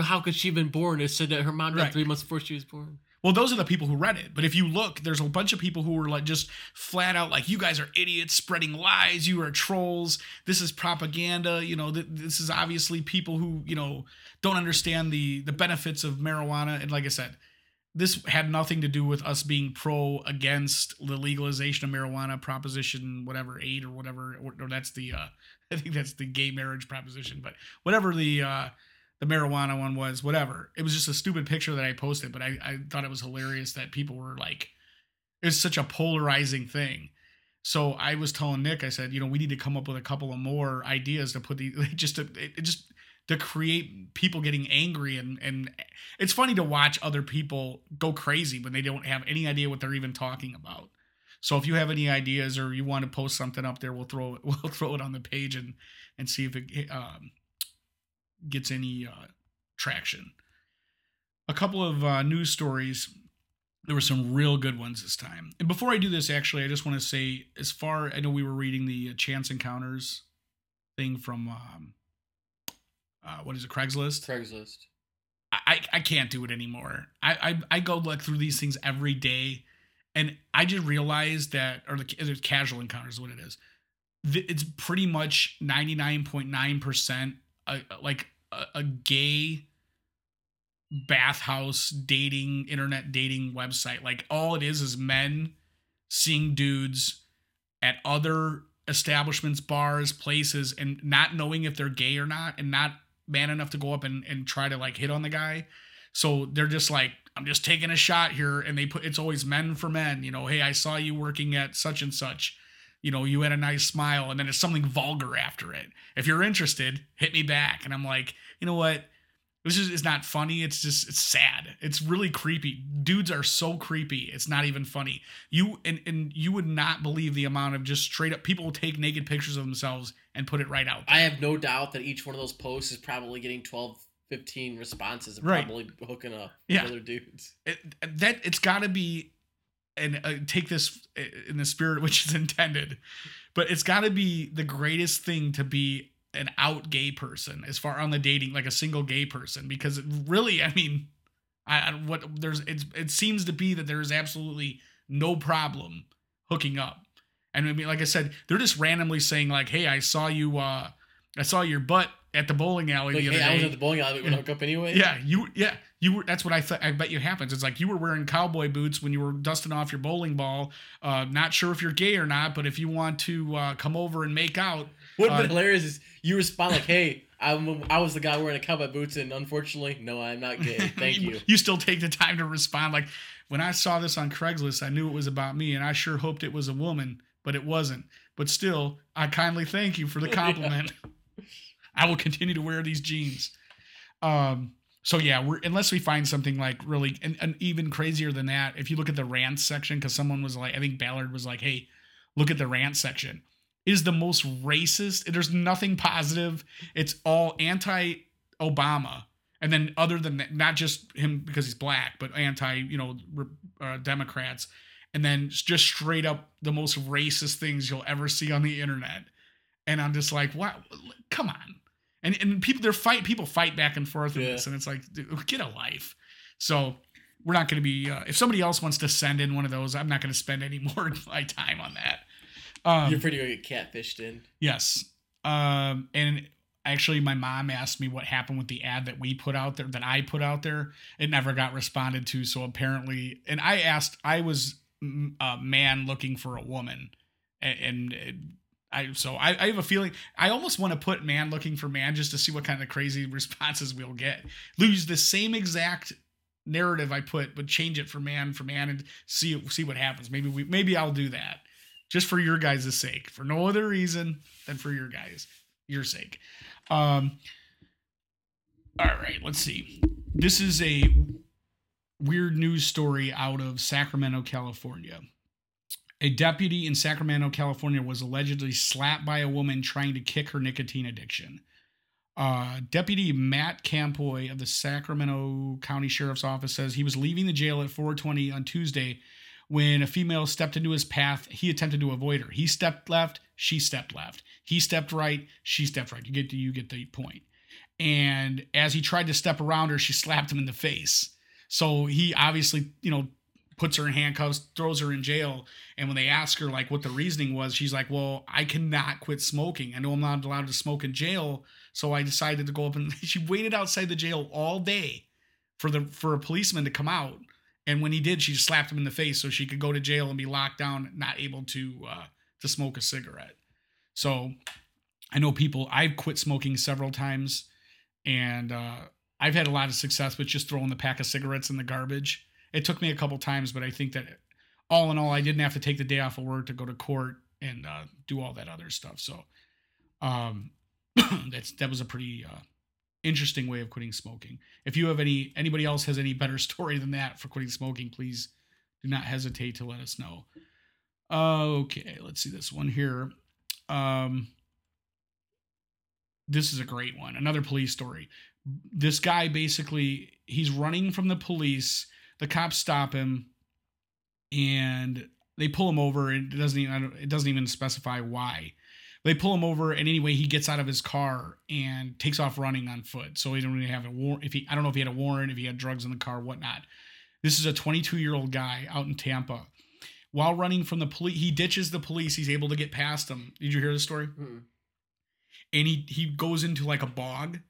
how could she have been born? It said that her mom died Right. three months before she was born. Well, those are the people who read it. But if you look, there's a bunch of people who were like just flat out like, "You guys are idiots, spreading lies. You are trolls. This is propaganda." You know, th- this is obviously people who you know don't understand the the benefits of marijuana. And like I said, this had nothing to do with us being pro against the legalization of marijuana, proposition whatever eight or whatever, or, or that's the uh, I think that's the gay marriage proposition, but whatever the uh, the marijuana one was, whatever. It was just a stupid picture that I posted, but I, I thought it was hilarious that people were like, it's such a polarizing thing. So I was telling Nick, I said, you know, we need to come up with a couple of more ideas to put the just to it, just to create people getting angry and and it's funny to watch other people go crazy when they don't have any idea what they're even talking about. So if you have any ideas or you want to post something up there, we'll throw it we'll throw it on the page and and see if it um, gets any uh, traction. A couple of uh, news stories. There were some real good ones this time. And before I do this, actually, I just want to say, as far I know, we were reading the uh, Chance Encounters thing from um, uh, what is it, Craigslist. Craigslist. I, I can't do it anymore. I, I I go like through these things every day, and I just realized that, or the, the casual encounters, is what it is. It's pretty much ninety nine point nine percent like a, gay bathhouse dating internet dating website. Like all it is is men seeing dudes at other establishments, bars, places, and not knowing if they're gay or not, and not man enough to go up and, and try to like hit on the guy. So they're just like, I'm just taking a shot here. And they put it's always men for men, you know, hey, I saw you working at such and such. You know, you had a nice smile, and then it's something vulgar after it. If you're interested, hit me back. And I'm like, you know what? This is it's not funny. It's just it's sad. It's really creepy. Dudes are so creepy. It's not even funny. You and and you would not believe the amount of just straight up people will take naked pictures of themselves and put it right out. I have no doubt that each one of those posts is probably getting 12, 15 responses and Right. probably hooking up Yeah. other dudes. It, that it's got to be, and uh, take this in the spirit which is intended, but it's got to be the greatest thing to be an out gay person as far on the dating like a single gay person because really I mean I, I what there's it's it seems to be that there is absolutely no problem hooking up. And I mean like I said they're just randomly saying like hey I saw you uh I saw your butt at the bowling alley Like, the other hey, I was at the bowling alley, we Yeah. hook up anyway. yeah, you yeah, you were that's what I thought I bet you happens. It's like you were wearing cowboy boots when you were dusting off your bowling ball. Uh not sure if you're gay or not, but if you want to uh come over and make out, What Uh, hilarious is you respond like, "Hey, I'm I was the guy wearing the cowboy boots, and unfortunately, no, I'm not gay. Thank you." You still take the time to respond like when I saw this on Craigslist, I knew it was about me and I sure hoped it was a woman, but it wasn't. But still, I kindly thank you for the compliment. I will continue to wear these jeans. Um, so yeah, we're unless we find something like really and, and even crazier than that. If you look at the rant section, because someone was like, I think Ballard was like, "Hey, look at the rant section." Is the most racist. There's nothing positive. It's all anti-Obama, and then other than that, not just him because he's black, but anti, you know, uh, Democrats, and then just straight up the most racist things you'll ever see on the internet. And I'm just like, wow, come on. And and people they're fight people fight back and forth in Yeah. this, and it's like, dude, get a life. So we're not going to be. Uh, if somebody else wants to send in one of those, I'm not going to spend any more of my time on that. Um, You're pretty gonna get catfished in. Yes. Um, and actually, my mom asked me what happened with the ad that we put out there, that I put out there. It never got responded to. So apparently, and I asked, I was a man looking for a woman. And, and it- I, so I, I have a feeling I almost want to put man looking for man just to see what kind of crazy responses we'll get. Lose the same exact narrative I put, but change it for man for man and see see what happens. Maybe we maybe I'll do that just for your guys' sake, for no other reason than for your guys, your sake. Um, all right, let's see. This is a weird news story out of Sacramento, California. A deputy in Sacramento, California was allegedly slapped by a woman trying to kick her nicotine addiction. Uh, Deputy Matt Campoy of the Sacramento County Sheriff's Office says he was leaving the jail at 420 on Tuesday when a female stepped into his path, he attempted to avoid her. He stepped left, she stepped left. He stepped right, she stepped right. You get you get the point. And as he tried to step around her, she slapped him in the face. So he obviously, you know, puts her in handcuffs, throws her in jail. And when they ask her like what the reasoning was, she's like, "Well, I cannot quit smoking. I know I'm not allowed to smoke in jail, so I decided to go up and she waited outside the jail all day for the for a policeman to come out and when he did, she slapped him in the face so she could go to jail and be locked down, not able to uh, to smoke a cigarette. So I know people. I've quit smoking several times, and uh, I've had a lot of success with just throwing the pack of cigarettes in the garbage. It took me a couple times, but I think that all in all, I didn't have to take the day off of work to go to court and uh, do all that other stuff. So um, that's that was a pretty uh, interesting way of quitting smoking. If you have any anybody else has any better story than that for quitting smoking, please do not hesitate to let us know. Okay, let's see this one here. Um this is a great one. Another police story. This guy basically he's running from the police. The cops stop him and they pull him over. It doesn't even I don't- it doesn't even specify why. They pull him over and anyway he gets out of his car and takes off running on foot. So he didn't really have a warrant if he i don't know if he had a warrant if he had drugs in the car whatnot. This is a 22 year old guy out in tampa. While running from the police he ditches the police. He's able to get past them. Did you hear the story? Mm. and he he goes into like a bog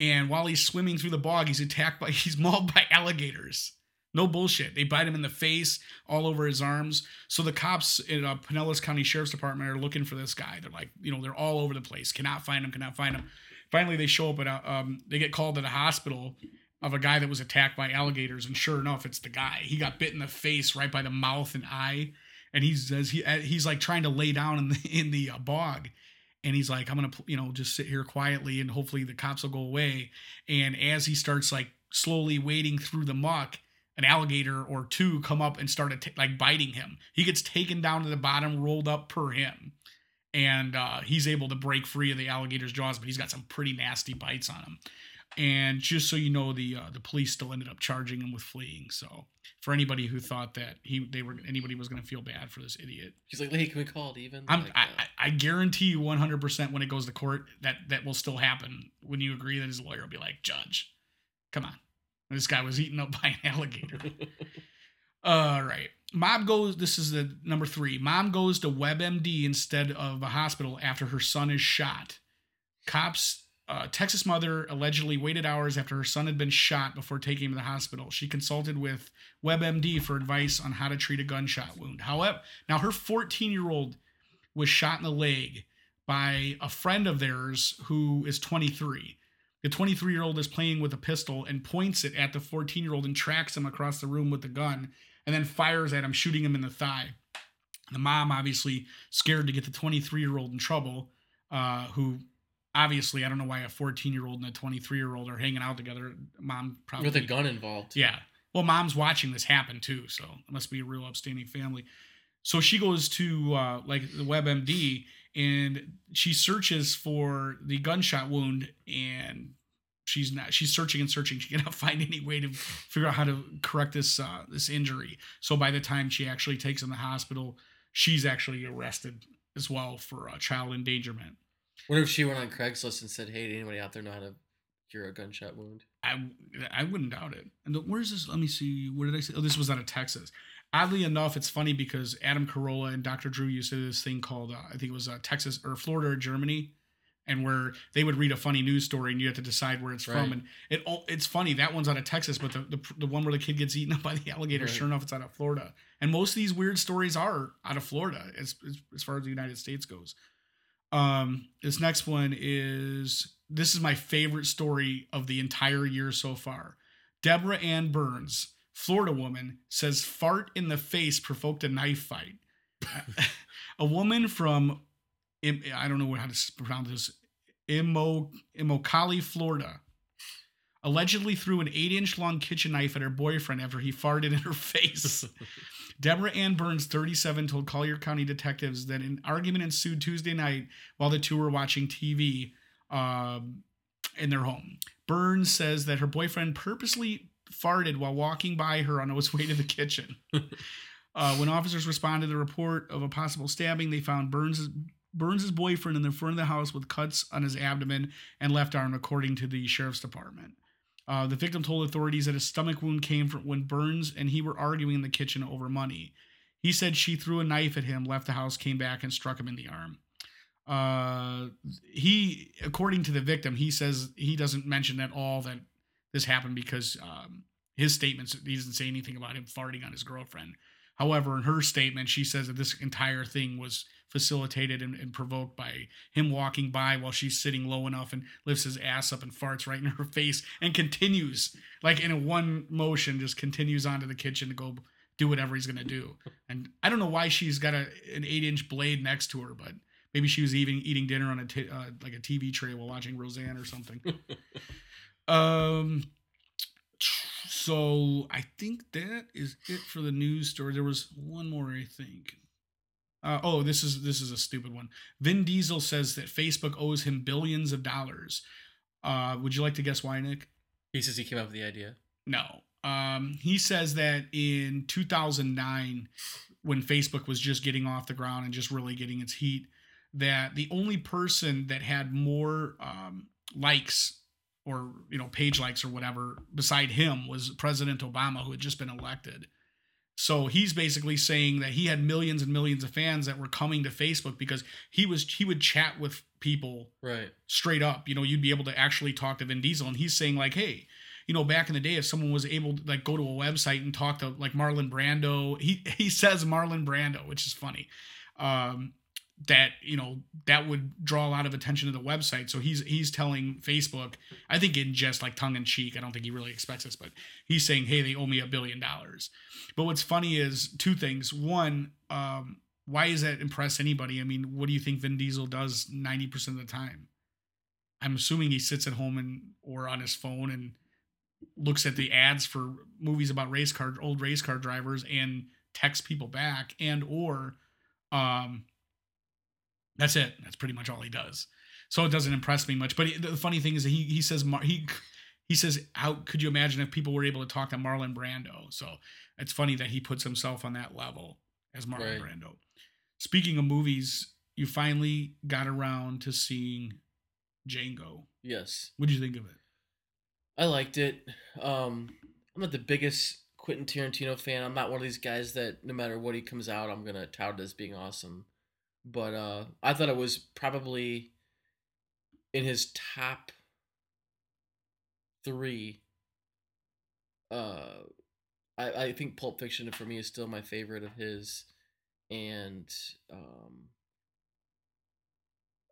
and while he's swimming through the bog he's attacked by he's mauled by alligators no bullshit. They bite him in the face all over his arms. So the cops in uh, pinellas county sheriff's department are looking for this guy. They're like you know they're all over the place. Cannot find him cannot find him. Finally they show up at a, um, they get called to the hospital of a guy that was attacked by alligators and sure enough it's the guy. He got bit in the face right by the mouth and eye and he says he he's like trying to lay down in the in the uh, bog and he's like i'm gonna you know just sit here quietly and hopefully the cops will go away. And as he starts like slowly wading through the muck an alligator or two come up and start att- like biting him he gets taken down to the bottom rolled up per him and uh, he's able to break free of the alligator's jaws but he's got some pretty nasty bites on him and just so you know the uh, the police still ended up charging him with fleeing so for anybody who thought that he they were anybody was going to feel bad for this idiot He's like, hey, can we call it even? I'm, Like, I, uh, I I guarantee you 100% when it goes to court that that will still happen. When you agree that his lawyer will be like, Judge, come on. This guy was eaten up by an alligator. All right. Mom goes, this is the number three. Mom goes to WebMD instead of a hospital after her son is shot. Cops, uh, Texas mother allegedly waited hours after her son had been shot before taking him to the hospital. She consulted with WebMD for advice on how to treat a gunshot wound. However, now her 14 year old was shot in the leg by a friend of theirs who is 23. The 23 year old is playing with a pistol and points it at the 14 year old and tracks him across the room with the gun and then fires at him, shooting him in the thigh. The mom, obviously scared to get the 23 year old in trouble, uh, who obviously, I don't know why a 14 year old and a 23 year old are hanging out together. Mom probably with a gun involved. Yeah. Well, mom's watching this happen too, so it must be a real upstanding family. So she goes to uh, like the WebMD and she searches for the gunshot wound, and she's not. She's searching and searching. She cannot find any way to figure out how to correct this uh, this injury. So by the time she actually takes him to the hospital, she's actually arrested as well for uh, child endangerment. What if she went on Craigslist and said, "Hey, did anybody out there know how to cure a gunshot wound?" I I wouldn't doubt it. And the- where's this? Let me see. Where did I say? Oh, this was out of Texas. Oddly enough, it's funny because Adam Carolla and Dr. Drew used to do this thing called uh, I think it was uh, Texas or Florida or Germany, and where they would read a funny news story and you have to decide where it's Right. from. And it all it's funny that one's out of Texas, but the, the the one where the kid gets eaten up by the alligator, Right. sure enough, it's out of Florida. And most of these weird stories are out of Florida as as, as far as the United States goes. Um, this next one is this is my favorite story of the entire year so far. Deborah Ann Burns, Florida woman, says fart in the face provoked a knife fight. a woman from I don't know how to pronounce this Imo Immokalee, Florida, allegedly threw an eight-inch long kitchen knife at her boyfriend after he farted in her face. Deborah Ann Burns, 37, told Collier County detectives that an argument ensued Tuesday night while the two were watching TV um, in their home. Burns says that her boyfriend purposely farted while walking by her on his way to the kitchen. uh, when officers responded to the report of a possible stabbing, they found Burns' Burns' boyfriend in the front of the house with cuts on his abdomen and left arm, according to the sheriff's department. Uh, the victim told authorities that his stomach wound came from when Burns and he were arguing in the kitchen over money. He said she threw a knife at him, left the house, came back, and struck him in the arm. Uh, he, according to the victim, he says he doesn't mention at all that this happened because um, his statements he doesn't say anything about him farting on his girlfriend. However, in her statement, she says that this entire thing was facilitated and, and provoked by him walking by while she's sitting low enough and lifts his ass up and farts right in her face and continues like in a one motion just continues onto the kitchen to go do whatever he's gonna do. And I don't know why she's got a an eight inch blade next to her, but maybe she was even eating dinner on a t- uh, like a TV tray while watching Roseanne or something. um. So I think that is it for the news story. There was one more, I think. Uh, oh, this is this is a stupid one. Vin Diesel says that Facebook owes him billions of dollars. Uh, would you like to guess why, Nick? He says he came up with the idea. No. Um, he says that in 2009, when Facebook was just getting off the ground and just really getting its heat, that the only person that had more um, likes or you know page likes or whatever beside him was President Obama, who had just been elected. So he's basically saying that he had millions and millions of fans that were coming to Facebook because he was he would chat with people Right. straight up. You know, you'd be able to actually talk to Vin Diesel, and he's saying like, hey, you know, back in the day, if someone was able to like go to a website and talk to like Marlon Brando, he he says Marlon Brando, which is funny. Um, that you know that would draw a lot of attention to the website. So he's he's telling Facebook, I think in just like tongue in cheek. I don't think he really expects this, but he's saying, hey, they owe me a billion dollars. But what's funny is two things. One, um, why does that impress anybody? I mean, what do you think Vin Diesel does 90% of the time? I'm assuming he sits at home and or on his phone and looks at the ads for movies about race car old race car drivers and texts people back and or um that's it. That's pretty much all he does. So it doesn't impress me much. But he, the funny thing is that he he says Mar- he he says how could you imagine if people were able to talk to Marlon Brando? So it's funny that he puts himself on that level as Marlon Right. Brando. Speaking of movies, you finally got around to seeing Django. Yes. What did you think of it? I liked it. Um, I'm not the biggest Quentin Tarantino fan. I'm not one of these guys that no matter what he comes out, I'm gonna tout it as being awesome. But uh, I thought it was probably in his top three. Uh, I I think Pulp Fiction for me is still my favorite of his, and um,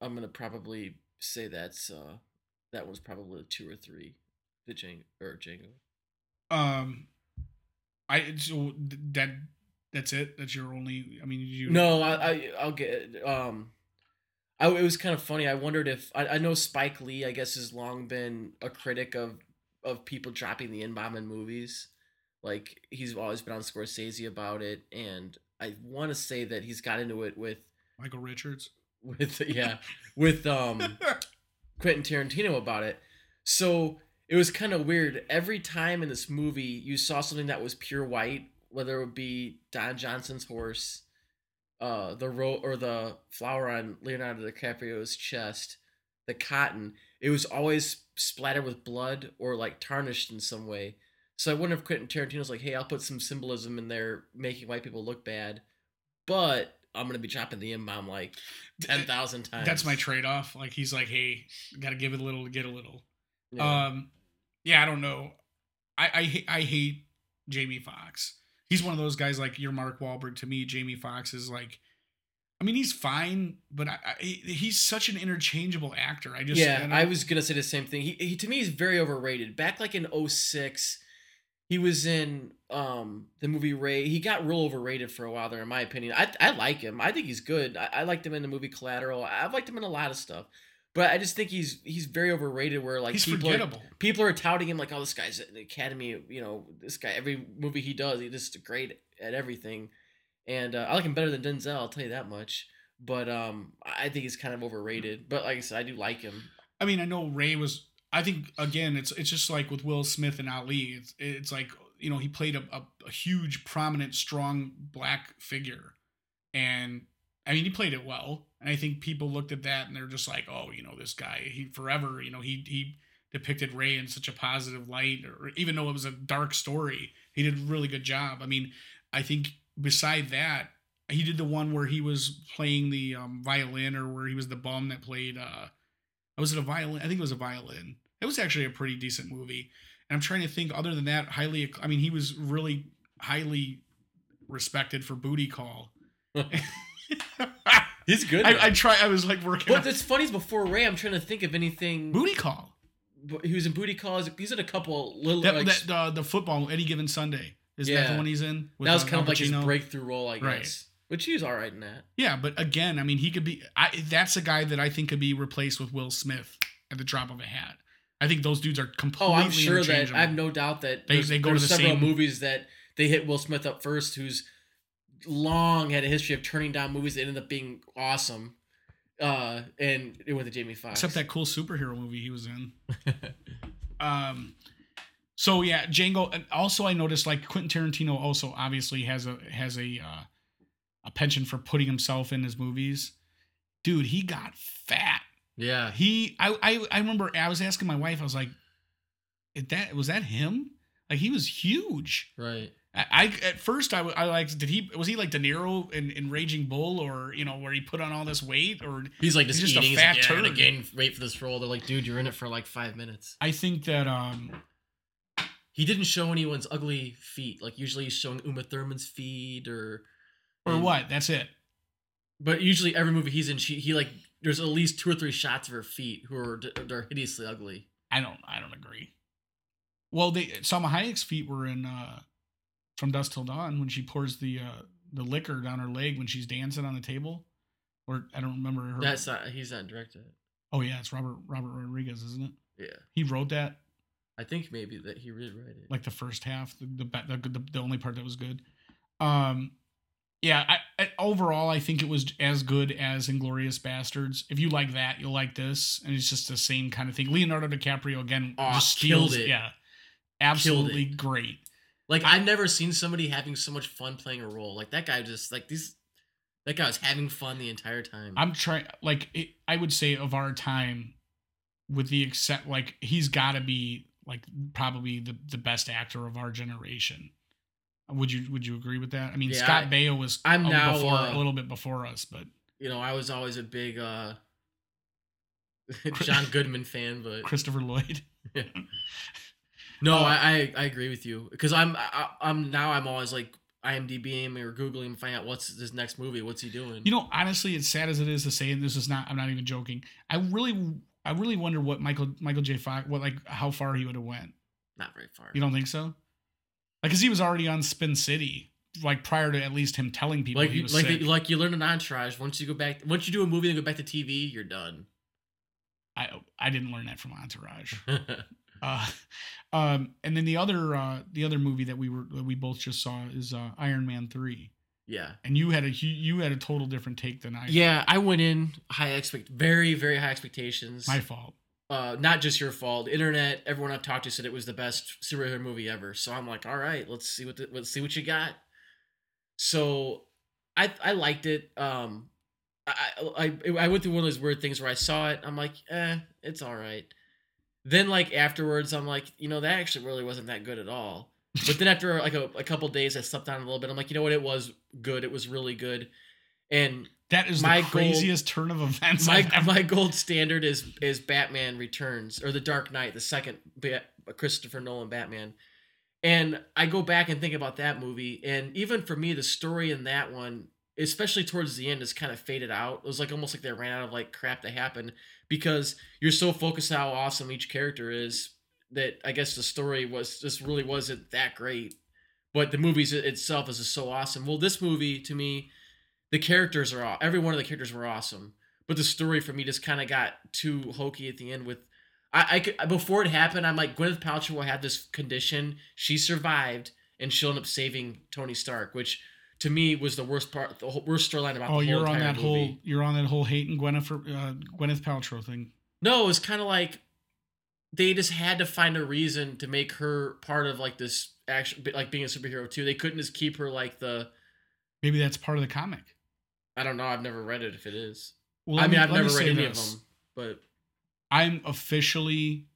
I'm gonna probably say that's uh that was probably two or three. The Django or Django. Um, I so th- that that's it. That's your only. I mean, you No, I, I I'll get um I, it was kind of funny. I wondered if I, I know Spike Lee, I guess, has long been a critic of of people dropping the N bomb in movies. Like he's always been on Scorsese about it, and I want to say that he's got into it with Michael Richards. with yeah with um Quentin Tarantino about it. So it was kind of weird. Every time in this movie you saw something that was pure white, whether it would be Don Johnson's horse, uh, the ro- or the flower on Leonardo DiCaprio's chest, the cotton, it was always splattered with blood or like tarnished in some way. So I wonder if Quentin Tarantino's like, hey, I'll put some symbolism in there, making white people look bad, but I'm gonna be chopping the M bomb like ten thousand times. That's my trade off. Like he's like, hey, got to give it a little to get a little. Yeah. Um, yeah, I don't know. I I, I hate Jamie Foxx. He's one of those guys like your Mark Wahlberg. To me, Jamie Foxx is like, I mean, he's fine, but I, I, he's such an interchangeable actor. I just yeah, and I was gonna say the same thing. He, he to me he's very overrated. Back like in 06, he was in um the movie Ray. He got real overrated for a while there, in my opinion. I I like him. I think he's good. I, I liked him in the movie Collateral. I've liked him in a lot of stuff. But I just think he's he's very overrated. Where like he's people are, forgettable. people are touting him like, oh, this guy's an Academy. You know, this guy every movie he does, he's just great at everything. And uh, I like him better than Denzel. I'll tell you that much. But um, I think he's kind of overrated. But like I said, I do like him. I mean, I know Ray was. I think again, it's it's just like with Will Smith and Ali. It's it's like you know he played a, a, a huge, prominent, strong black figure, and I mean he played it well. And I think people looked at that and they're just like, oh, you know, this guy, he forever, you know, he he depicted Ray in such a positive light, or even though it was a dark story, he did a really good job. I mean, I think beside that, he did the one where he was playing the um, violin, or where he was the bum that played. uh Was it a violin? I think it was a violin. It was actually a pretty decent movie. And I'm trying to think. Other than that, highly. I mean, he was really highly respected for Booty Call. He's good. I, I try. I was like working. But on- that's funny. Is before Ray, I'm trying to think of anything. Booty Call. but He was in Booty Calls. He's in a couple little. That, like, that uh, the football any given Sunday is that the one he's in? With, that was uh, kind of like his Pacino? breakthrough role, I guess. Right. Which he was all right in that. Yeah, but again, I mean, he could be. I, that's a guy that I think could be replaced with Will Smith at the drop of a hat. I think those dudes are completely. Oh. I'm sure that interchangeable. I have no doubt that They- there's, they go to there's the several same- movies that they hit Will Smith up first, who's long had a history of turning down movies that ended up being awesome. Uh, and it went to Jamie Foxx. except that cool superhero movie he was in. Um, so yeah, Django. And also, I noticed like Quentin Tarantino also obviously has a has a uh, a penchant for putting himself in his movies. Dude, he got fat. Yeah. He, I, I, I remember I was asking my wife. I was like, "Is that was that him? Like he was huge." Right. I, at first I, I like did he was he like De Niro in, in Raging Bull or you know where he put on all this weight or He's like just, He's just a eating. He's fat like, yeah, turd. gain weight for this role. They're like, dude, you're in it for like five minutes. I think that um He didn't show anyone's ugly feet. Like usually he's showing Uma Thurman's feet or or and- what that's it But usually every movie he's in, she he like there's at least two or three shots of her feet who are they're hideously ugly. I don't I don't agree. Well, they Salma Hayek's feet were in uh From Dusk Till Dawn when she pours the uh the liquor down her leg when she's dancing on the table. Or I don't remember her. That's not he's not directed. oh yeah, it's Robert Robert Rodriguez, isn't it? Yeah, He wrote that I think maybe that he did write it. like the first half, the the the, the, the only part that was good. Um, yeah, I, I overall I think it was as good as Inglourious Basterds. If you like that, you'll like this, and it's just the same kind of thing. Leonardo DiCaprio again Aw, just killed steals it. Yeah, absolutely it. great. Like I've never seen somebody having so much fun playing a role. Like that guy just like these. That guy was having fun the entire time. I'm trying like it, I would say of our time, with the except like he's got to be like probably the the best actor of our generation. Would you would you agree with that? I mean, Yeah, Scott I- Baio was I'm a- now, before uh, a little bit before us, but you know, I was always a big uh John Goodman fan, but Christopher Lloyd. no, Uh, I, I I agree with you because I'm I, I'm now I'm always like IMDb him or googling him, find out what's his next movie, what's he doing. You know, honestly, it's sad as it is to say, and this is not. I'm not even joking. I really, I really wonder what Michael Michael J. Fox, what like how far he would have went. not very far. You don't think so? Like, cause he was already on Spin City like prior to at least him telling people like he you, was like sick. like you learn an entourage. Once you go back, once you do a movie and go back to TV, you're done. I I didn't learn that from Entourage. Uh, um, and then the other uh, the other movie that we were that we both just saw is uh, Iron Man three, yeah. and you had a you, had a total different take than I. did. Yeah, I went in high expect, very very high expectations. my fault. uh, not just your fault. Internet, everyone I've talked to said it was the best superhero movie ever. So I'm like, all right, let's see what the, let's see what you got. So I I liked it. Um, I I I went through one of those weird things where I saw it. I'm like, eh, it's all right. Then like afterwards, I'm like, you know, that actually really wasn't that good at all. But then after like a, a couple days, I slept down a little bit. I'm like, you know what? It was good. It was really good. And That is My the craziest turn of events. my my gold standard is is Batman Returns or The Dark Knight, the second Ba- Christopher Nolan Batman. And I go back and think about that movie, and even for me, the story in that one, especially towards the end, is kind of faded out. It was like almost like they ran out of like crap to happen because you're so focused on how awesome each character is that I guess the story was just really wasn't that great. But the movie itself is just so awesome. Well, this movie to me, the characters are all every one of the characters were awesome but the story for me just kind of got too hokey at the end with I, I could, before it happened i'm like gwyneth paltrow will have this condition she survived and she'll end up saving tony stark which to me was the worst part the whole, worst storyline about oh, the whole Oh, you're on that movie. whole you're on that whole hate and Gwyneth uh, Gwyneth Paltrow thing. no it was kind of like they just had to find a reason to make her part of like this action like being a superhero too they couldn't just keep her like the Maybe that's part of the comic. i don't know i've never read it if it is Well, i mean me- i've never read any this. of them but I'm officially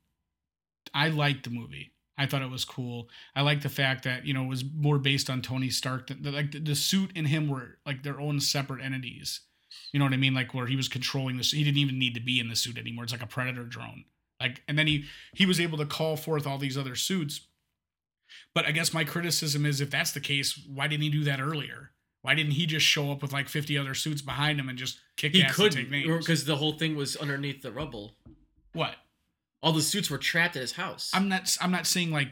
I liked the movie. I thought it was cool. I like the fact that, you know, it was more based on Tony Stark. That, that, like the, the suit and him were like their own separate entities. You know what I mean? Like where he was controlling this. He didn't even need to be in the suit anymore. It's like a predator drone. Like and then he he was able to call forth all these other suits. But I guess my criticism is if that's the case, why didn't he do that earlier? Why didn't he just show up with like 50 other suits behind him and just kick he ass and take names? because the whole thing was underneath the rubble What? All the suits were trapped at his house. I'm not I'm not saying like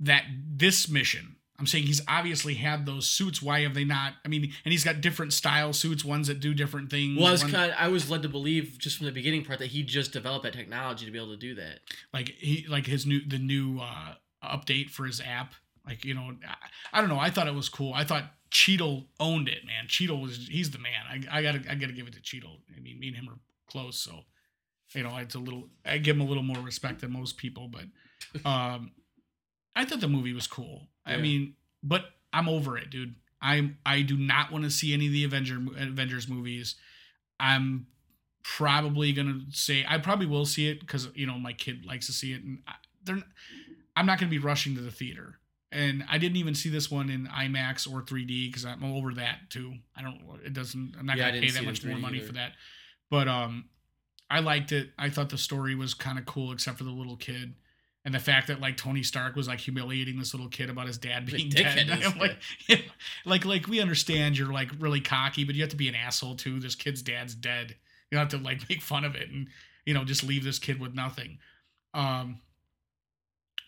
that this mission. I'm saying he's obviously had those suits. Why have they not? I mean, and he's got different style suits, ones that do different things. well, I was one- kind. I was led to believe just from the beginning part that he just developed that technology to be able to do that. like he like his new the new uh update for his app. Like you know, I, I don't know. I thought it was cool. I thought Cheadle owned it, man. Cheadle was he's the man. I, I gotta I gotta give it to Cheadle. I mean, me and him are close, so you know, it's a little. I give him a little more respect than most people, but um, I thought the movie was cool. I mean, but I'm over it, dude. I'm I do not want to see any of the Avenger Avengers movies. I'm probably gonna say I probably will see it because you know my kid likes to see it, and I, they're. I'm not gonna be rushing to the theater, and I didn't even see this one in IMAX or 3D because I'm over that too. I don't. It doesn't. I'm not Yeah, gonna pay that much more money either. for that. But um, I liked it. I thought the story was kind of cool, except for the little kid. And the fact that like Tony Stark was like humiliating this little kid about his dad being dead. is I'm like, like, like we understand you're like really cocky, but you have to be an asshole too. This kid's dad's dead. You have to like make fun of it and you know just leave this kid with nothing. Um,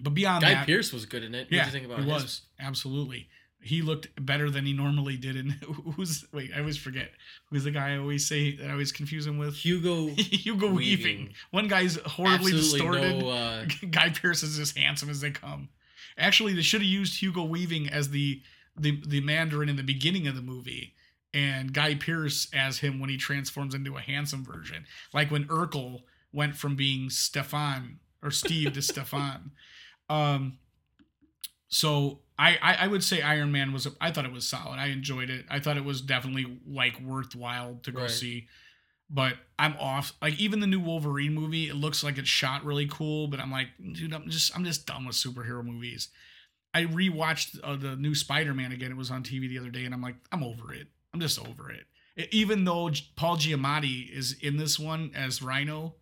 but beyond that Guy that, Pearce was good in it. What yeah, do you think about he his- was absolutely. He looked better than he normally did. And who's wait, I always forget who's the guy I always say that I always confuse him with. Hugo. Hugo Weaving. Weaving. One guy's horribly absolutely distorted. no. Uh, Guy Pearce is as handsome as they come. Actually, they should have used Hugo Weaving as the the the Mandarin in the beginning of the movie, and Guy Pearce as him when he transforms into a handsome version, like when Urkel went from being Stefan or Steve to Stefan. Um, so I, I I would say Iron Man was I thought it was solid. I enjoyed it. I thought it was definitely like worthwhile to go Right. see. But I'm off. Like even the new Wolverine movie, it looks like it's shot really cool. But I'm like, dude, I'm just I'm just done with superhero movies. I rewatched uh, the new Spider-Man again. It was on TV the other day, and I'm like, I'm over it. I'm just over it. E- Even though Paul Giamatti is in this one as Rhino,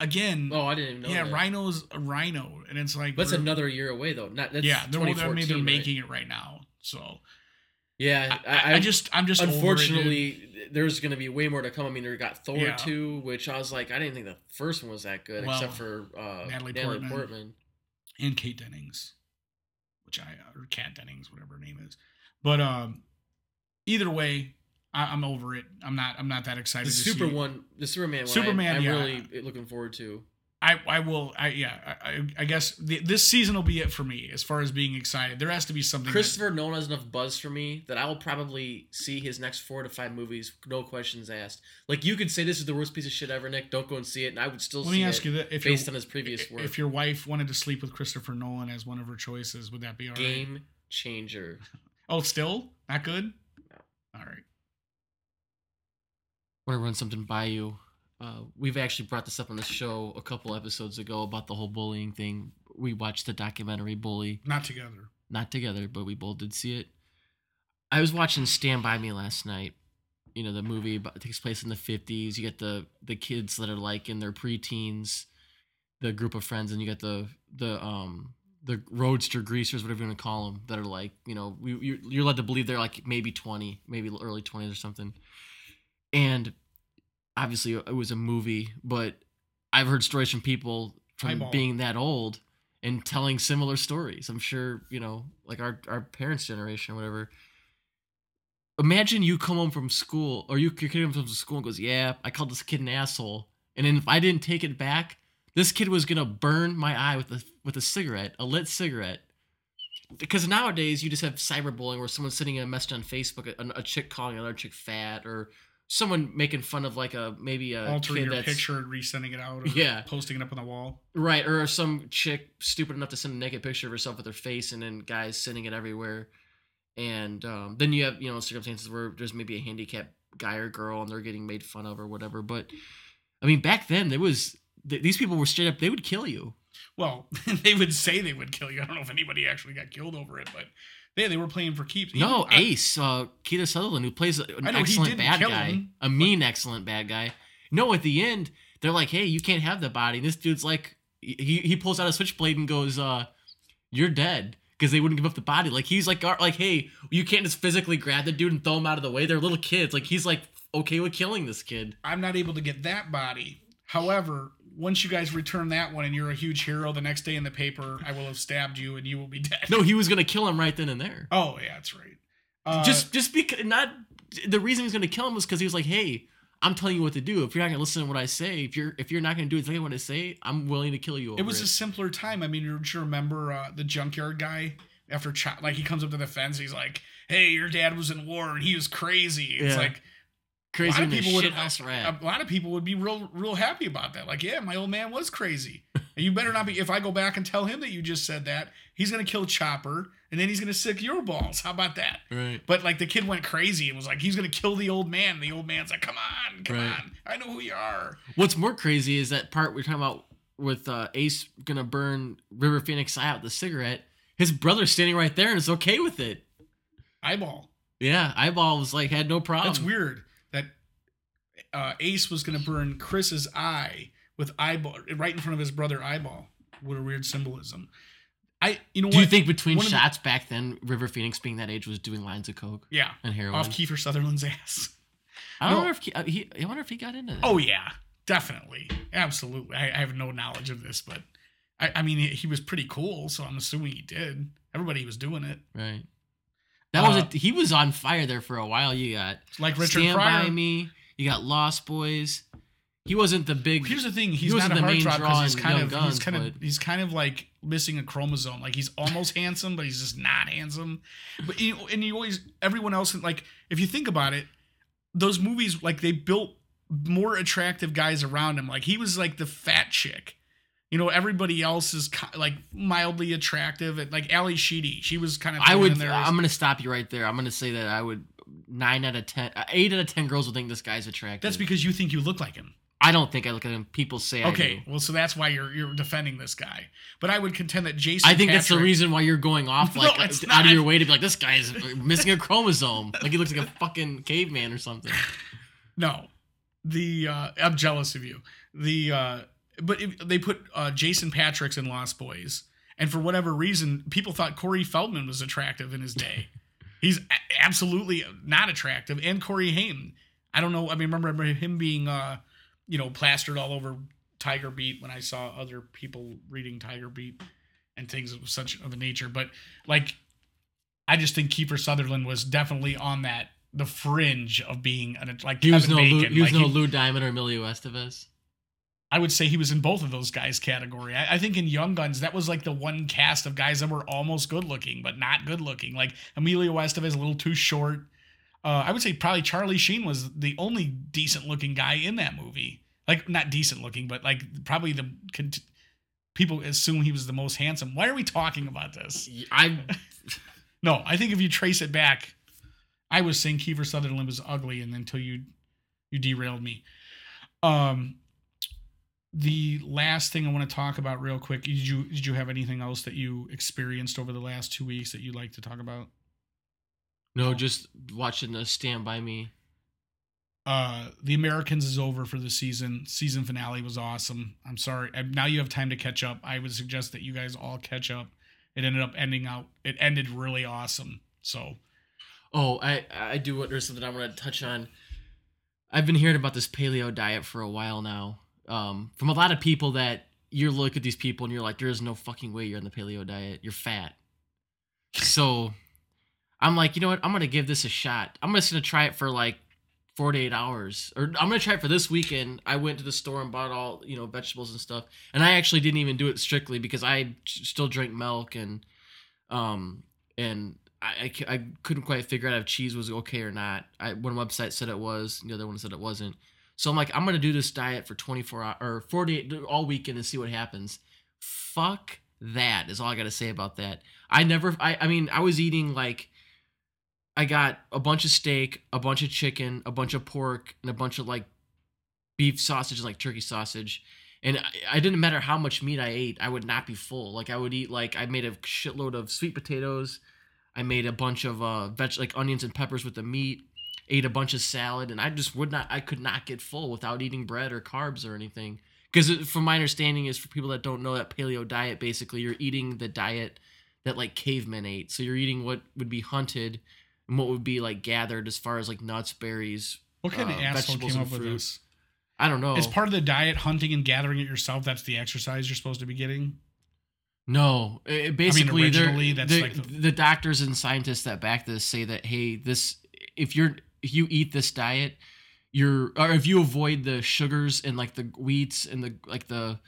again, oh, I didn't even know. yeah, that. Rhino's a Rhino, and it's like That's another year away though. Not that's yeah, They're, I mean, they're 2014, right? making it right now. So Yeah, I, I, just I'm just unfortunately there's going to be way more to come. I mean, there got Thor Yeah. two, which I was like, I didn't think the first one was that good, Well, except for uh, Natalie Natalie, Portman. Portman. and Kate Dennings, which I or Kat Dennings, whatever her name is. But um, either way, I, I'm over it. I'm not. I'm not that excited. The to Super see- one, the Superman one, Superman, I, I'm yeah. really looking forward to. I, I will. I yeah. I, I- guess the, this season will be it for me as far as being excited. There has to be something. that- Christopher Nolan has enough buzz for me that I will probably see his next four to five movies, no questions asked. Like you could say this is the worst piece of shit ever, Nick. Don't go and see it, and I would still let see me ask you that: if based on his previous work. if your wife wanted to sleep with Christopher Nolan as one of her choices, would that be all right? Game changer. Oh, still not good. No. All right. Want to run something by you. Uh, we've actually brought this up on the show a couple episodes ago about the whole bullying thing. We watched the documentary Bully, Not together. not together, but we both did see it. I was watching Stand By Me last night. You know, the movie about, takes place in the 50s. You get the the kids that are like in their preteens, the group of friends, and you get the the um the roadster greasers, whatever you want to call them, that are like, you know, we, you, you're led to believe they're like maybe 20, maybe early 20s or something. And obviously it was a movie, but I've heard stories from people from Eyeball. being that old and telling similar stories. I'm sure, you know, like our, our parents' generation or whatever. Imagine you come home from school or you your kid comes home from school and goes, Yeah, I called this kid an asshole. And then if I didn't take it back, this kid was gonna burn my eye with a with a cigarette, a lit cigarette. Because nowadays you just have cyberbullying where someone's sending a message on Facebook, a, a chick calling another chick fat, or someone making fun of like a maybe a Altering your picture and resending it out. Or Yeah. Posting it up on the wall. right, or some chick stupid enough to send a naked picture of herself with her face, and then guys sending it everywhere. And um, then you have you know circumstances where there's maybe a handicapped guy or girl and they're getting made fun of or whatever. But I mean, back then there was th- these people were straight up they would kill you. Well, they would say they would kill you. I don't know if anybody actually got killed over it, but they they were playing for keeps. No, Even- Ace, uh, Keith Sutherland, who plays an know excellent bad guy, him, a mean excellent bad guy. No, at the end they're like, "Hey, you can't have the body." And this dude's like, he he pulls out a switchblade and goes, "Uh, you're dead." Because they wouldn't give up the body. Like he's like, like, hey, you can't just physically grab the dude and throw him out of the way. They're little kids. Like he's like okay with killing this kid. I'm not able to get that body. However, once you guys return that one and you're a huge hero, the next day in the paper, I will have stabbed you and you will be dead. No, he was gonna kill him right then and there. Oh yeah, that's right. Uh, just just because not the reason he's gonna kill him was because he was like, hey, I'm telling you what to do. If you're not gonna listen to what I say, if you're if you're not gonna do exactly what I want to say, I'm willing to kill you. Over it was a simpler time. I mean, you remember uh, the junkyard guy after cho- like he comes up to the fence. He's like, "Hey, your dad was in war and he was crazy." It's Yeah. like crazy. a lot of than a people would shithouse rat. a lot of people would be real real happy about that. Like, yeah, my old man was crazy. and you better not be. If I go back and tell him that you just said that, he's gonna kill Chopper and then he's gonna sick your balls. How about that? right. But like the kid went crazy and was like, he's gonna kill the old man. The old man's like, come on, come Right. on, I know who you are. What's more crazy is that part we're talking about with uh, Ace gonna burn River Phoenix eye out the cigarette. His brother's standing right there and is okay with it. Eyeball. Yeah, eyeball was like had no problem. That's weird uh, Ace was going to burn Chris's eye with eyeball right in front of his brother eyeball. What a weird symbolism. I you know Do what? you think between One of the- shots back then, River Phoenix being that age was doing lines of coke yeah, and heroin? off Kiefer Sutherland's ass. I don't No. know if he, uh. I wonder if he got into that. Oh yeah, definitely, absolutely. I, I have no knowledge of this, but I, I mean he, he was pretty cool, so I'm assuming he did. Everybody was doing it, right. That was Uh, a, he was on fire there for a while. You got like Richard Stand Pryor. by Me. You got Lost Boys. He wasn't the big. Here's the thing: he's not wasn't a the main draw because he's kind of he's Guns, kind of he's kind of like missing a chromosome. Like he's almost handsome, but he's just not handsome. But you and you always everyone else like if you think about it, those movies like they built more attractive guys around him. Like he was like the fat chick. You know, everybody else is like mildly attractive. And like Ally Sheedy, she was kind of. I would. I'm gonna stop you right there. I'm gonna say that I would. Nine out of ten, uh, out of ten girls will think this guy's attractive. that's because you think you look like him. I don't think I look at him. People say I Okay, well, so that's why you're you're defending this guy. But I would contend that Jason. I think that's the reason why you're going off like it's out not. of your way to be like this guy's missing a chromosome. Like he looks like a fucking caveman or something. No, the uh, I'm jealous of you. The uh, but if, they put uh, Jason Patric's in Lost Boys, and for whatever reason, people thought Corey Feldman was attractive in his day. He's a- absolutely not attractive, and Corey Haim. I don't know. I mean, remember him being, uh, you know, plastered all over Tiger Beat when I saw other people reading Tiger Beat and things of such of a nature. But like, I just think Kiefer Sutherland was definitely on that the fringe of being an like He was Kevin no Lou, he was Like, no he- Lou Diamond or Emilio Estevez. I would say he was in both of those guys' category. I, I think in Young Guns, that was like the one cast of guys that were almost good looking, but not good looking. Like Emilio Estevez, a little too short. Uh, I would say probably Charlie Sheen was the only decent looking guy in that movie. Like not decent looking, but like probably the cont- people assume he was the most handsome. Why are we talking about this? I No, I think if you trace it back, I was saying Kiefer Sutherland was ugly, and until you you derailed me. Um, the last thing I want to talk about real quick. Did you did you have anything else that you experienced over the last two weeks that you'd like to talk about? no, just watching the Stand by Me. Uh, the Americans is over for the season. Season finale was awesome. I'm sorry. Now you have time to catch up. I would suggest that you guys all catch up. It ended up ending out. It ended really awesome. So Oh, I I do. There's something I want to touch on. I've been hearing about this paleo diet for a while now. Um, from a lot of people that you look at these people and you're like, there is no fucking way you're on the paleo diet. You're fat. So I'm like, you know what? I'm gonna give this a shot. I'm just gonna try it for like 48 hours, or I'm gonna try it for this weekend. I went to the store and bought all you know vegetables and stuff, and I actually didn't even do it strictly because I still drink milk and um and I I couldn't quite figure out if cheese was okay or not. I, one website said it was, the other one said it wasn't. So I'm like, I'm gonna do this diet for 24 hours or 48 all weekend and see what happens. Fuck that is all I gotta say about that. I never, I, I mean, I was eating like, I got a bunch of steak, a bunch of chicken, a bunch of pork, and a bunch of like beef sausage, and like turkey sausage. And I, I didn't matter how much meat I ate, I would not be full. Like I would eat like I made a shitload of sweet potatoes. I made a bunch of uh veg like onions and peppers with the meat. Ate a bunch of salad, and I just would not. I could not get full without eating bread or carbs or anything. Because from my understanding is for people that don't know that paleo diet, basically you're eating the diet that like cavemen ate. So you're eating what would be hunted and what would be like gathered as far as like nuts, berries. what kind of Uh, asshole came up with this? I don't know. As part of the diet, hunting and gathering it yourself, that's the exercise you're supposed to be getting. No, it, basically, they're- originally, that's the, like the- the doctors and scientists that back this say that hey, this if you're if you eat this diet, you're or if you avoid the sugars and like the wheats and the like the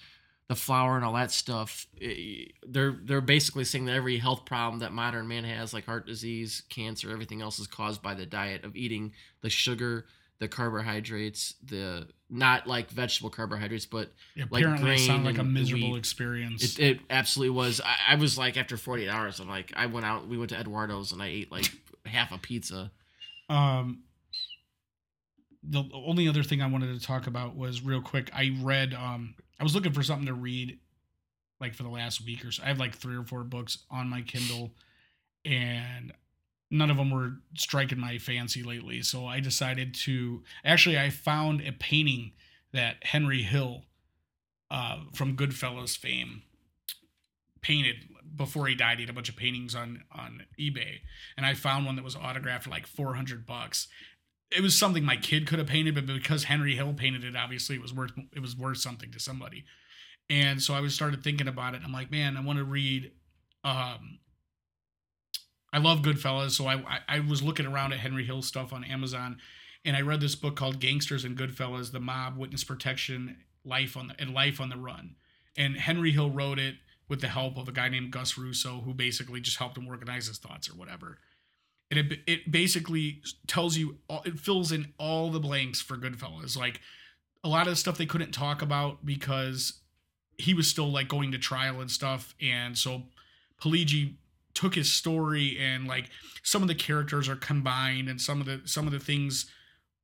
the flour and all that stuff, eh, they're they're basically saying that every health problem that modern man has, like heart disease, cancer, everything else, is caused by the diet of eating the sugar, the carbohydrates, the not like vegetable carbohydrates, but Like Apparently, it sounded like a miserable wheat. experience. it, it absolutely was. I, I was like, after 48 hours, I'm like, I went out, we went to Eduardo's and I ate like half a pizza. Um, the only other thing I wanted to talk about was real quick. I read. Um, I was looking for something to read, like for the last week or so. I have like three or four books on my Kindle, and none of them were striking my fancy lately. So I decided to. Actually, I found a painting that Henry Hill, uh, from Goodfellas fame, painted before he died. He had a bunch of paintings on on eBay, and I found one that was autographed for like four hundred bucks. It was something my kid could have painted, but because Henry Hill painted it, obviously it was worth it was worth something to somebody. And so I was started thinking about it. I'm like, man, I want to read. Um, I love Goodfellas, so I, I I was looking around at Henry Hill stuff on Amazon, and I read this book called Gangsters and Goodfellas: The Mob, Witness Protection, Life on the and Life on the Run. And Henry Hill wrote it with the help of a guy named Gus Russo, who basically just helped him organize his thoughts or whatever. And it it basically tells you it fills in all the blanks for Goodfellas, like a lot of the stuff they couldn't talk about because he was still like going to trial and stuff, and so Pileggi took his story and like some of the characters are combined and some of the some of the things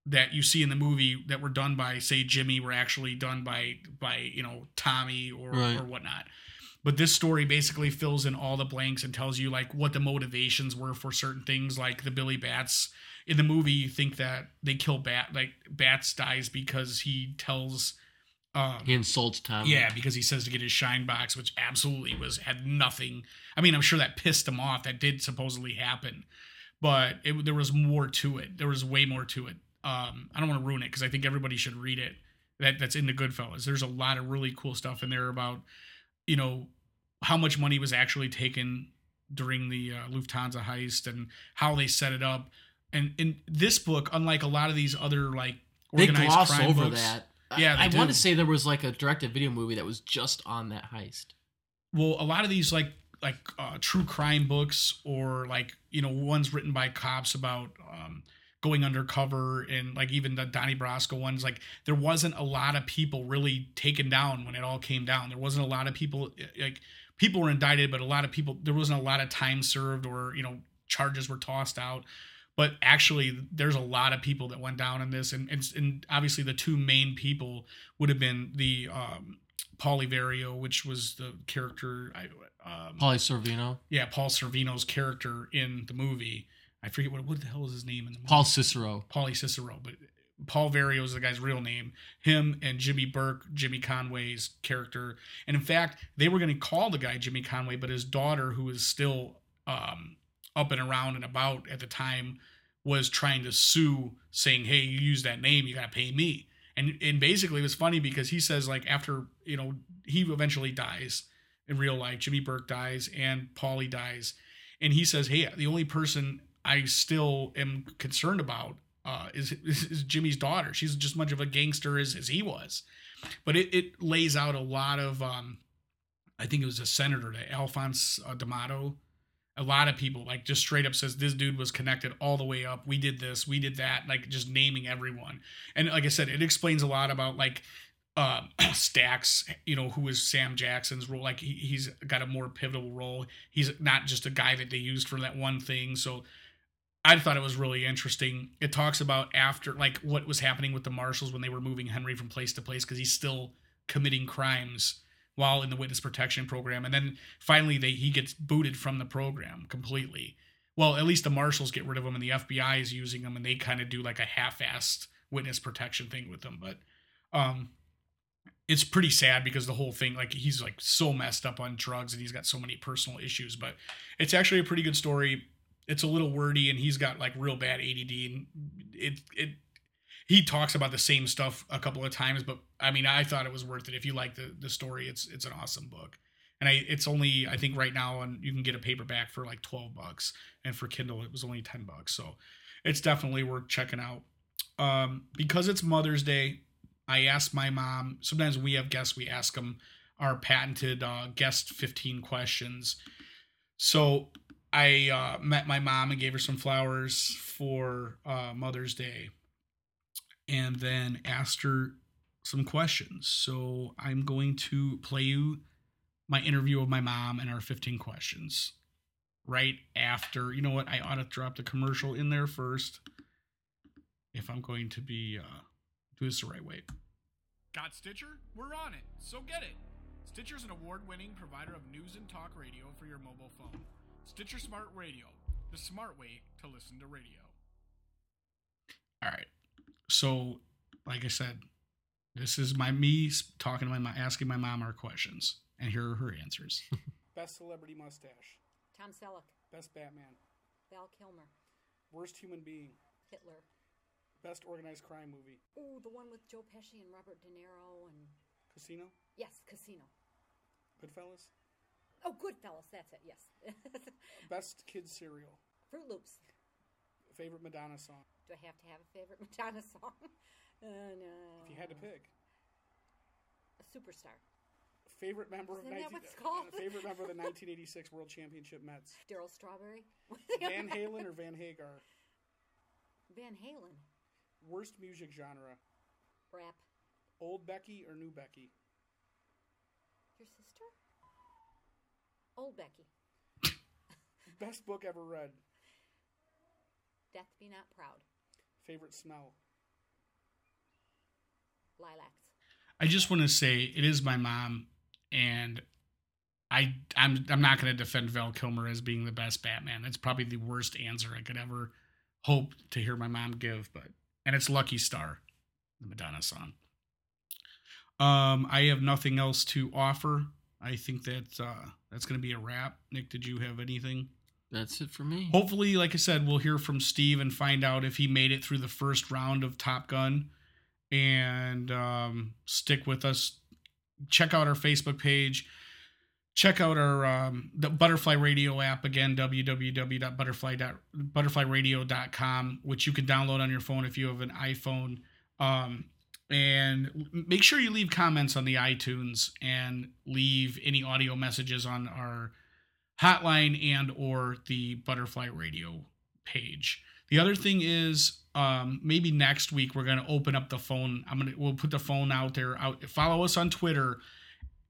that you see in the movie that were done by say Jimmy were actually done by by you know Tommy or Right. or whatnot. But this story basically fills in all the blanks and tells you like what the motivations were for certain things, like the Billy Batts in the movie. You think that they kill Bat, like Batts dies because he tells, um, He insults Tom. yeah, because he says to get his shine box, which absolutely was had nothing. I mean, I'm sure that pissed him off. That did supposedly happen, but it, there was more to it. There was way more to it. Um, I don't want to ruin it because I think everybody should read it. That that's in the Goodfellas. There's a lot of really cool stuff in there about, you know, how much money was actually taken during the uh, Lufthansa heist and how they set it up. And in this book, unlike a lot of these other like They gloss crime over books, that. Yeah, I, want to say there was like a directed video movie that was just on that heist. well, a lot of these like like uh, true crime books or like you know ones written by cops about um, going undercover and like even the Donnie Brasco ones. Like there wasn't a lot of people really taken down when it all came down. There wasn't a lot of people like people were indicted, but a lot of people there wasn't a lot of time served or you know charges were tossed out. But actually, there's a lot of people that went down in this, and and, and obviously the two main people would have been the um, Paulie Vario, which was the character. I, um, Pauly Sorvino, yeah, Paul Sorvino's character in the movie. I forget what what the hell is his name in the movie. Paul Cicero. Paulie Cicero, but Paul Vario is the guy's real name. Him and Jimmy Burke, Jimmy Conway's character, and in fact, they were going to call the guy Jimmy Conway, but his daughter, who is still um, up and around and about at the time, was trying to sue, saying, "Hey, you use that name, you got to pay me." And and basically, it was funny because he says like after you know he eventually dies in real life, Jimmy Burke dies and Paulie dies, and he says, "Hey, the only person I still am concerned about uh, is, is Jimmy's daughter. She's just as much of a gangster as, as he was." But it, it lays out a lot of, um, I think it was a senator, that Alfonse uh, D'Amato. A lot of people like just straight up says this dude was connected all the way up. We did this, we did that, like just naming everyone. And like I said, it explains a lot about like uh, Stacks, you know, who is Sam Jackson's role. Like he, he's got a more pivotal role. He's not just a guy that they used for that one thing. So I thought it was really interesting. It talks about after, like, what was happening with the marshals when they were moving Henry from place to place because he's still committing crimes while in the witness protection program. And then finally, they he gets booted from the program completely. Well, at least the marshals get rid of him, and the FBI is using him, and they kind of do like a half-assed witness protection thing with him. But um, it's pretty sad because the whole thing, like, he's like so messed up on drugs, and he's got so many personal issues. But it's actually a pretty good story it's a little wordy and he's got like real bad ADD and it it he talks about the same stuff a couple of times but I mean I thought it was worth it. If you like the the story it's it's an awesome book. And I it's only I think right now and you can get a paperback for like 12 bucks and for Kindle it was only 10 bucks. So it's definitely worth checking out. Um because it's Mother's Day I asked my mom sometimes we have guests we ask them our patented uh, guest 15 questions. So I uh, met my mom and gave her some flowers for uh, Mother's Day, and then asked her some questions. So I'm going to play you my interview of my mom and our 15 questions right after. You know what? I ought to drop the commercial in there first if I'm going to be uh, do this the right way. Got Stitcher? We're on it, so get it. Stitcher's an award-winning provider of news and talk radio for your mobile phone. Stitcher Smart Radio, the smart way to listen to radio. All right. So, like I said, this is my me talking to my mom, asking my mom our questions, and here are her answers. Best celebrity mustache. Tom Selleck, Best Batman. Val Kilmer, Worst human being. Hitler. Best organized crime movie. Ooh, the one with Joe Pesci and Robert De Niro and Casino. yes, Casino. Goodfellas. Oh, Goodfellas, that's it. Yes. Best kids cereal. Fruit Loops. Favorite Madonna song. Do I have to have a favorite Madonna song? Uh, no. If you had to pick. a superstar. Favorite member Isn't of that 19, what it's called? uh, favorite member of the 1986 World Championship Mets. Darryl Strawberry. Van Halen or Van Hagar. Van Halen. Worst music genre. Rap. Old Becky or New Becky. Your sister? Old Becky. Best book ever read. Death Be Not Proud. Favorite smell. Lilacs. I just want to say it is my mom, and I I'm I'm not going to defend Val Kilmer as being the best Batman. That's probably the worst answer I could ever hope to hear my mom give, but and it's Lucky Star, the Madonna song. Um, I have nothing else to offer. I think that uh, that's going to be a wrap. Nick, did you have anything? That's it for me. Hopefully, like I said, we'll hear from Steve and find out if he made it through the first round of Top Gun. And um, stick with us. Check out our Facebook page. check out our um, the Butterfly Radio app again, www.butterfly.butterflyradio.com, which you can download on your phone if you have an iPhone. Um, and make sure you leave comments on the iTunes and leave any audio messages on our hotline and or the Butterfly Radio page. The other thing is um, maybe next week we're going to open up the phone. I'm going to we'll put the phone out there. Out follow us on Twitter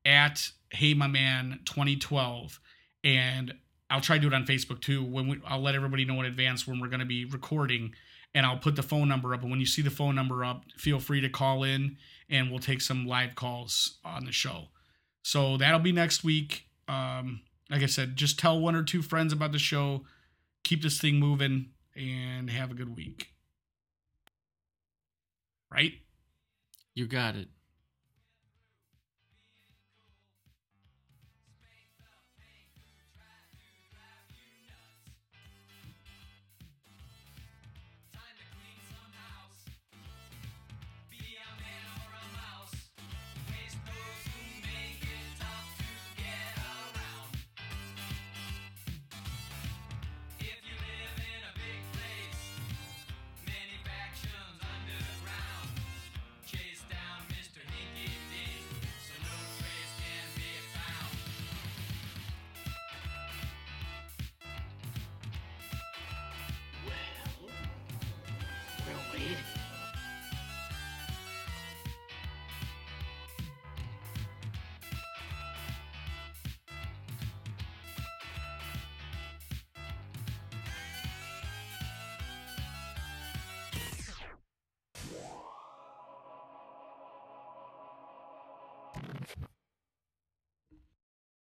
at Hey My Man 2012 and I'll try to do it on Facebook too. When we, I'll let everybody know in advance when we're going to be recording, and I'll put the phone number up. And when you see the phone number up, feel free to call in, and we'll take some live calls on the show. So that'll be next week. Um, like I said, just tell one or two friends about the show. Keep this thing moving, and have a good week. Right? You got it.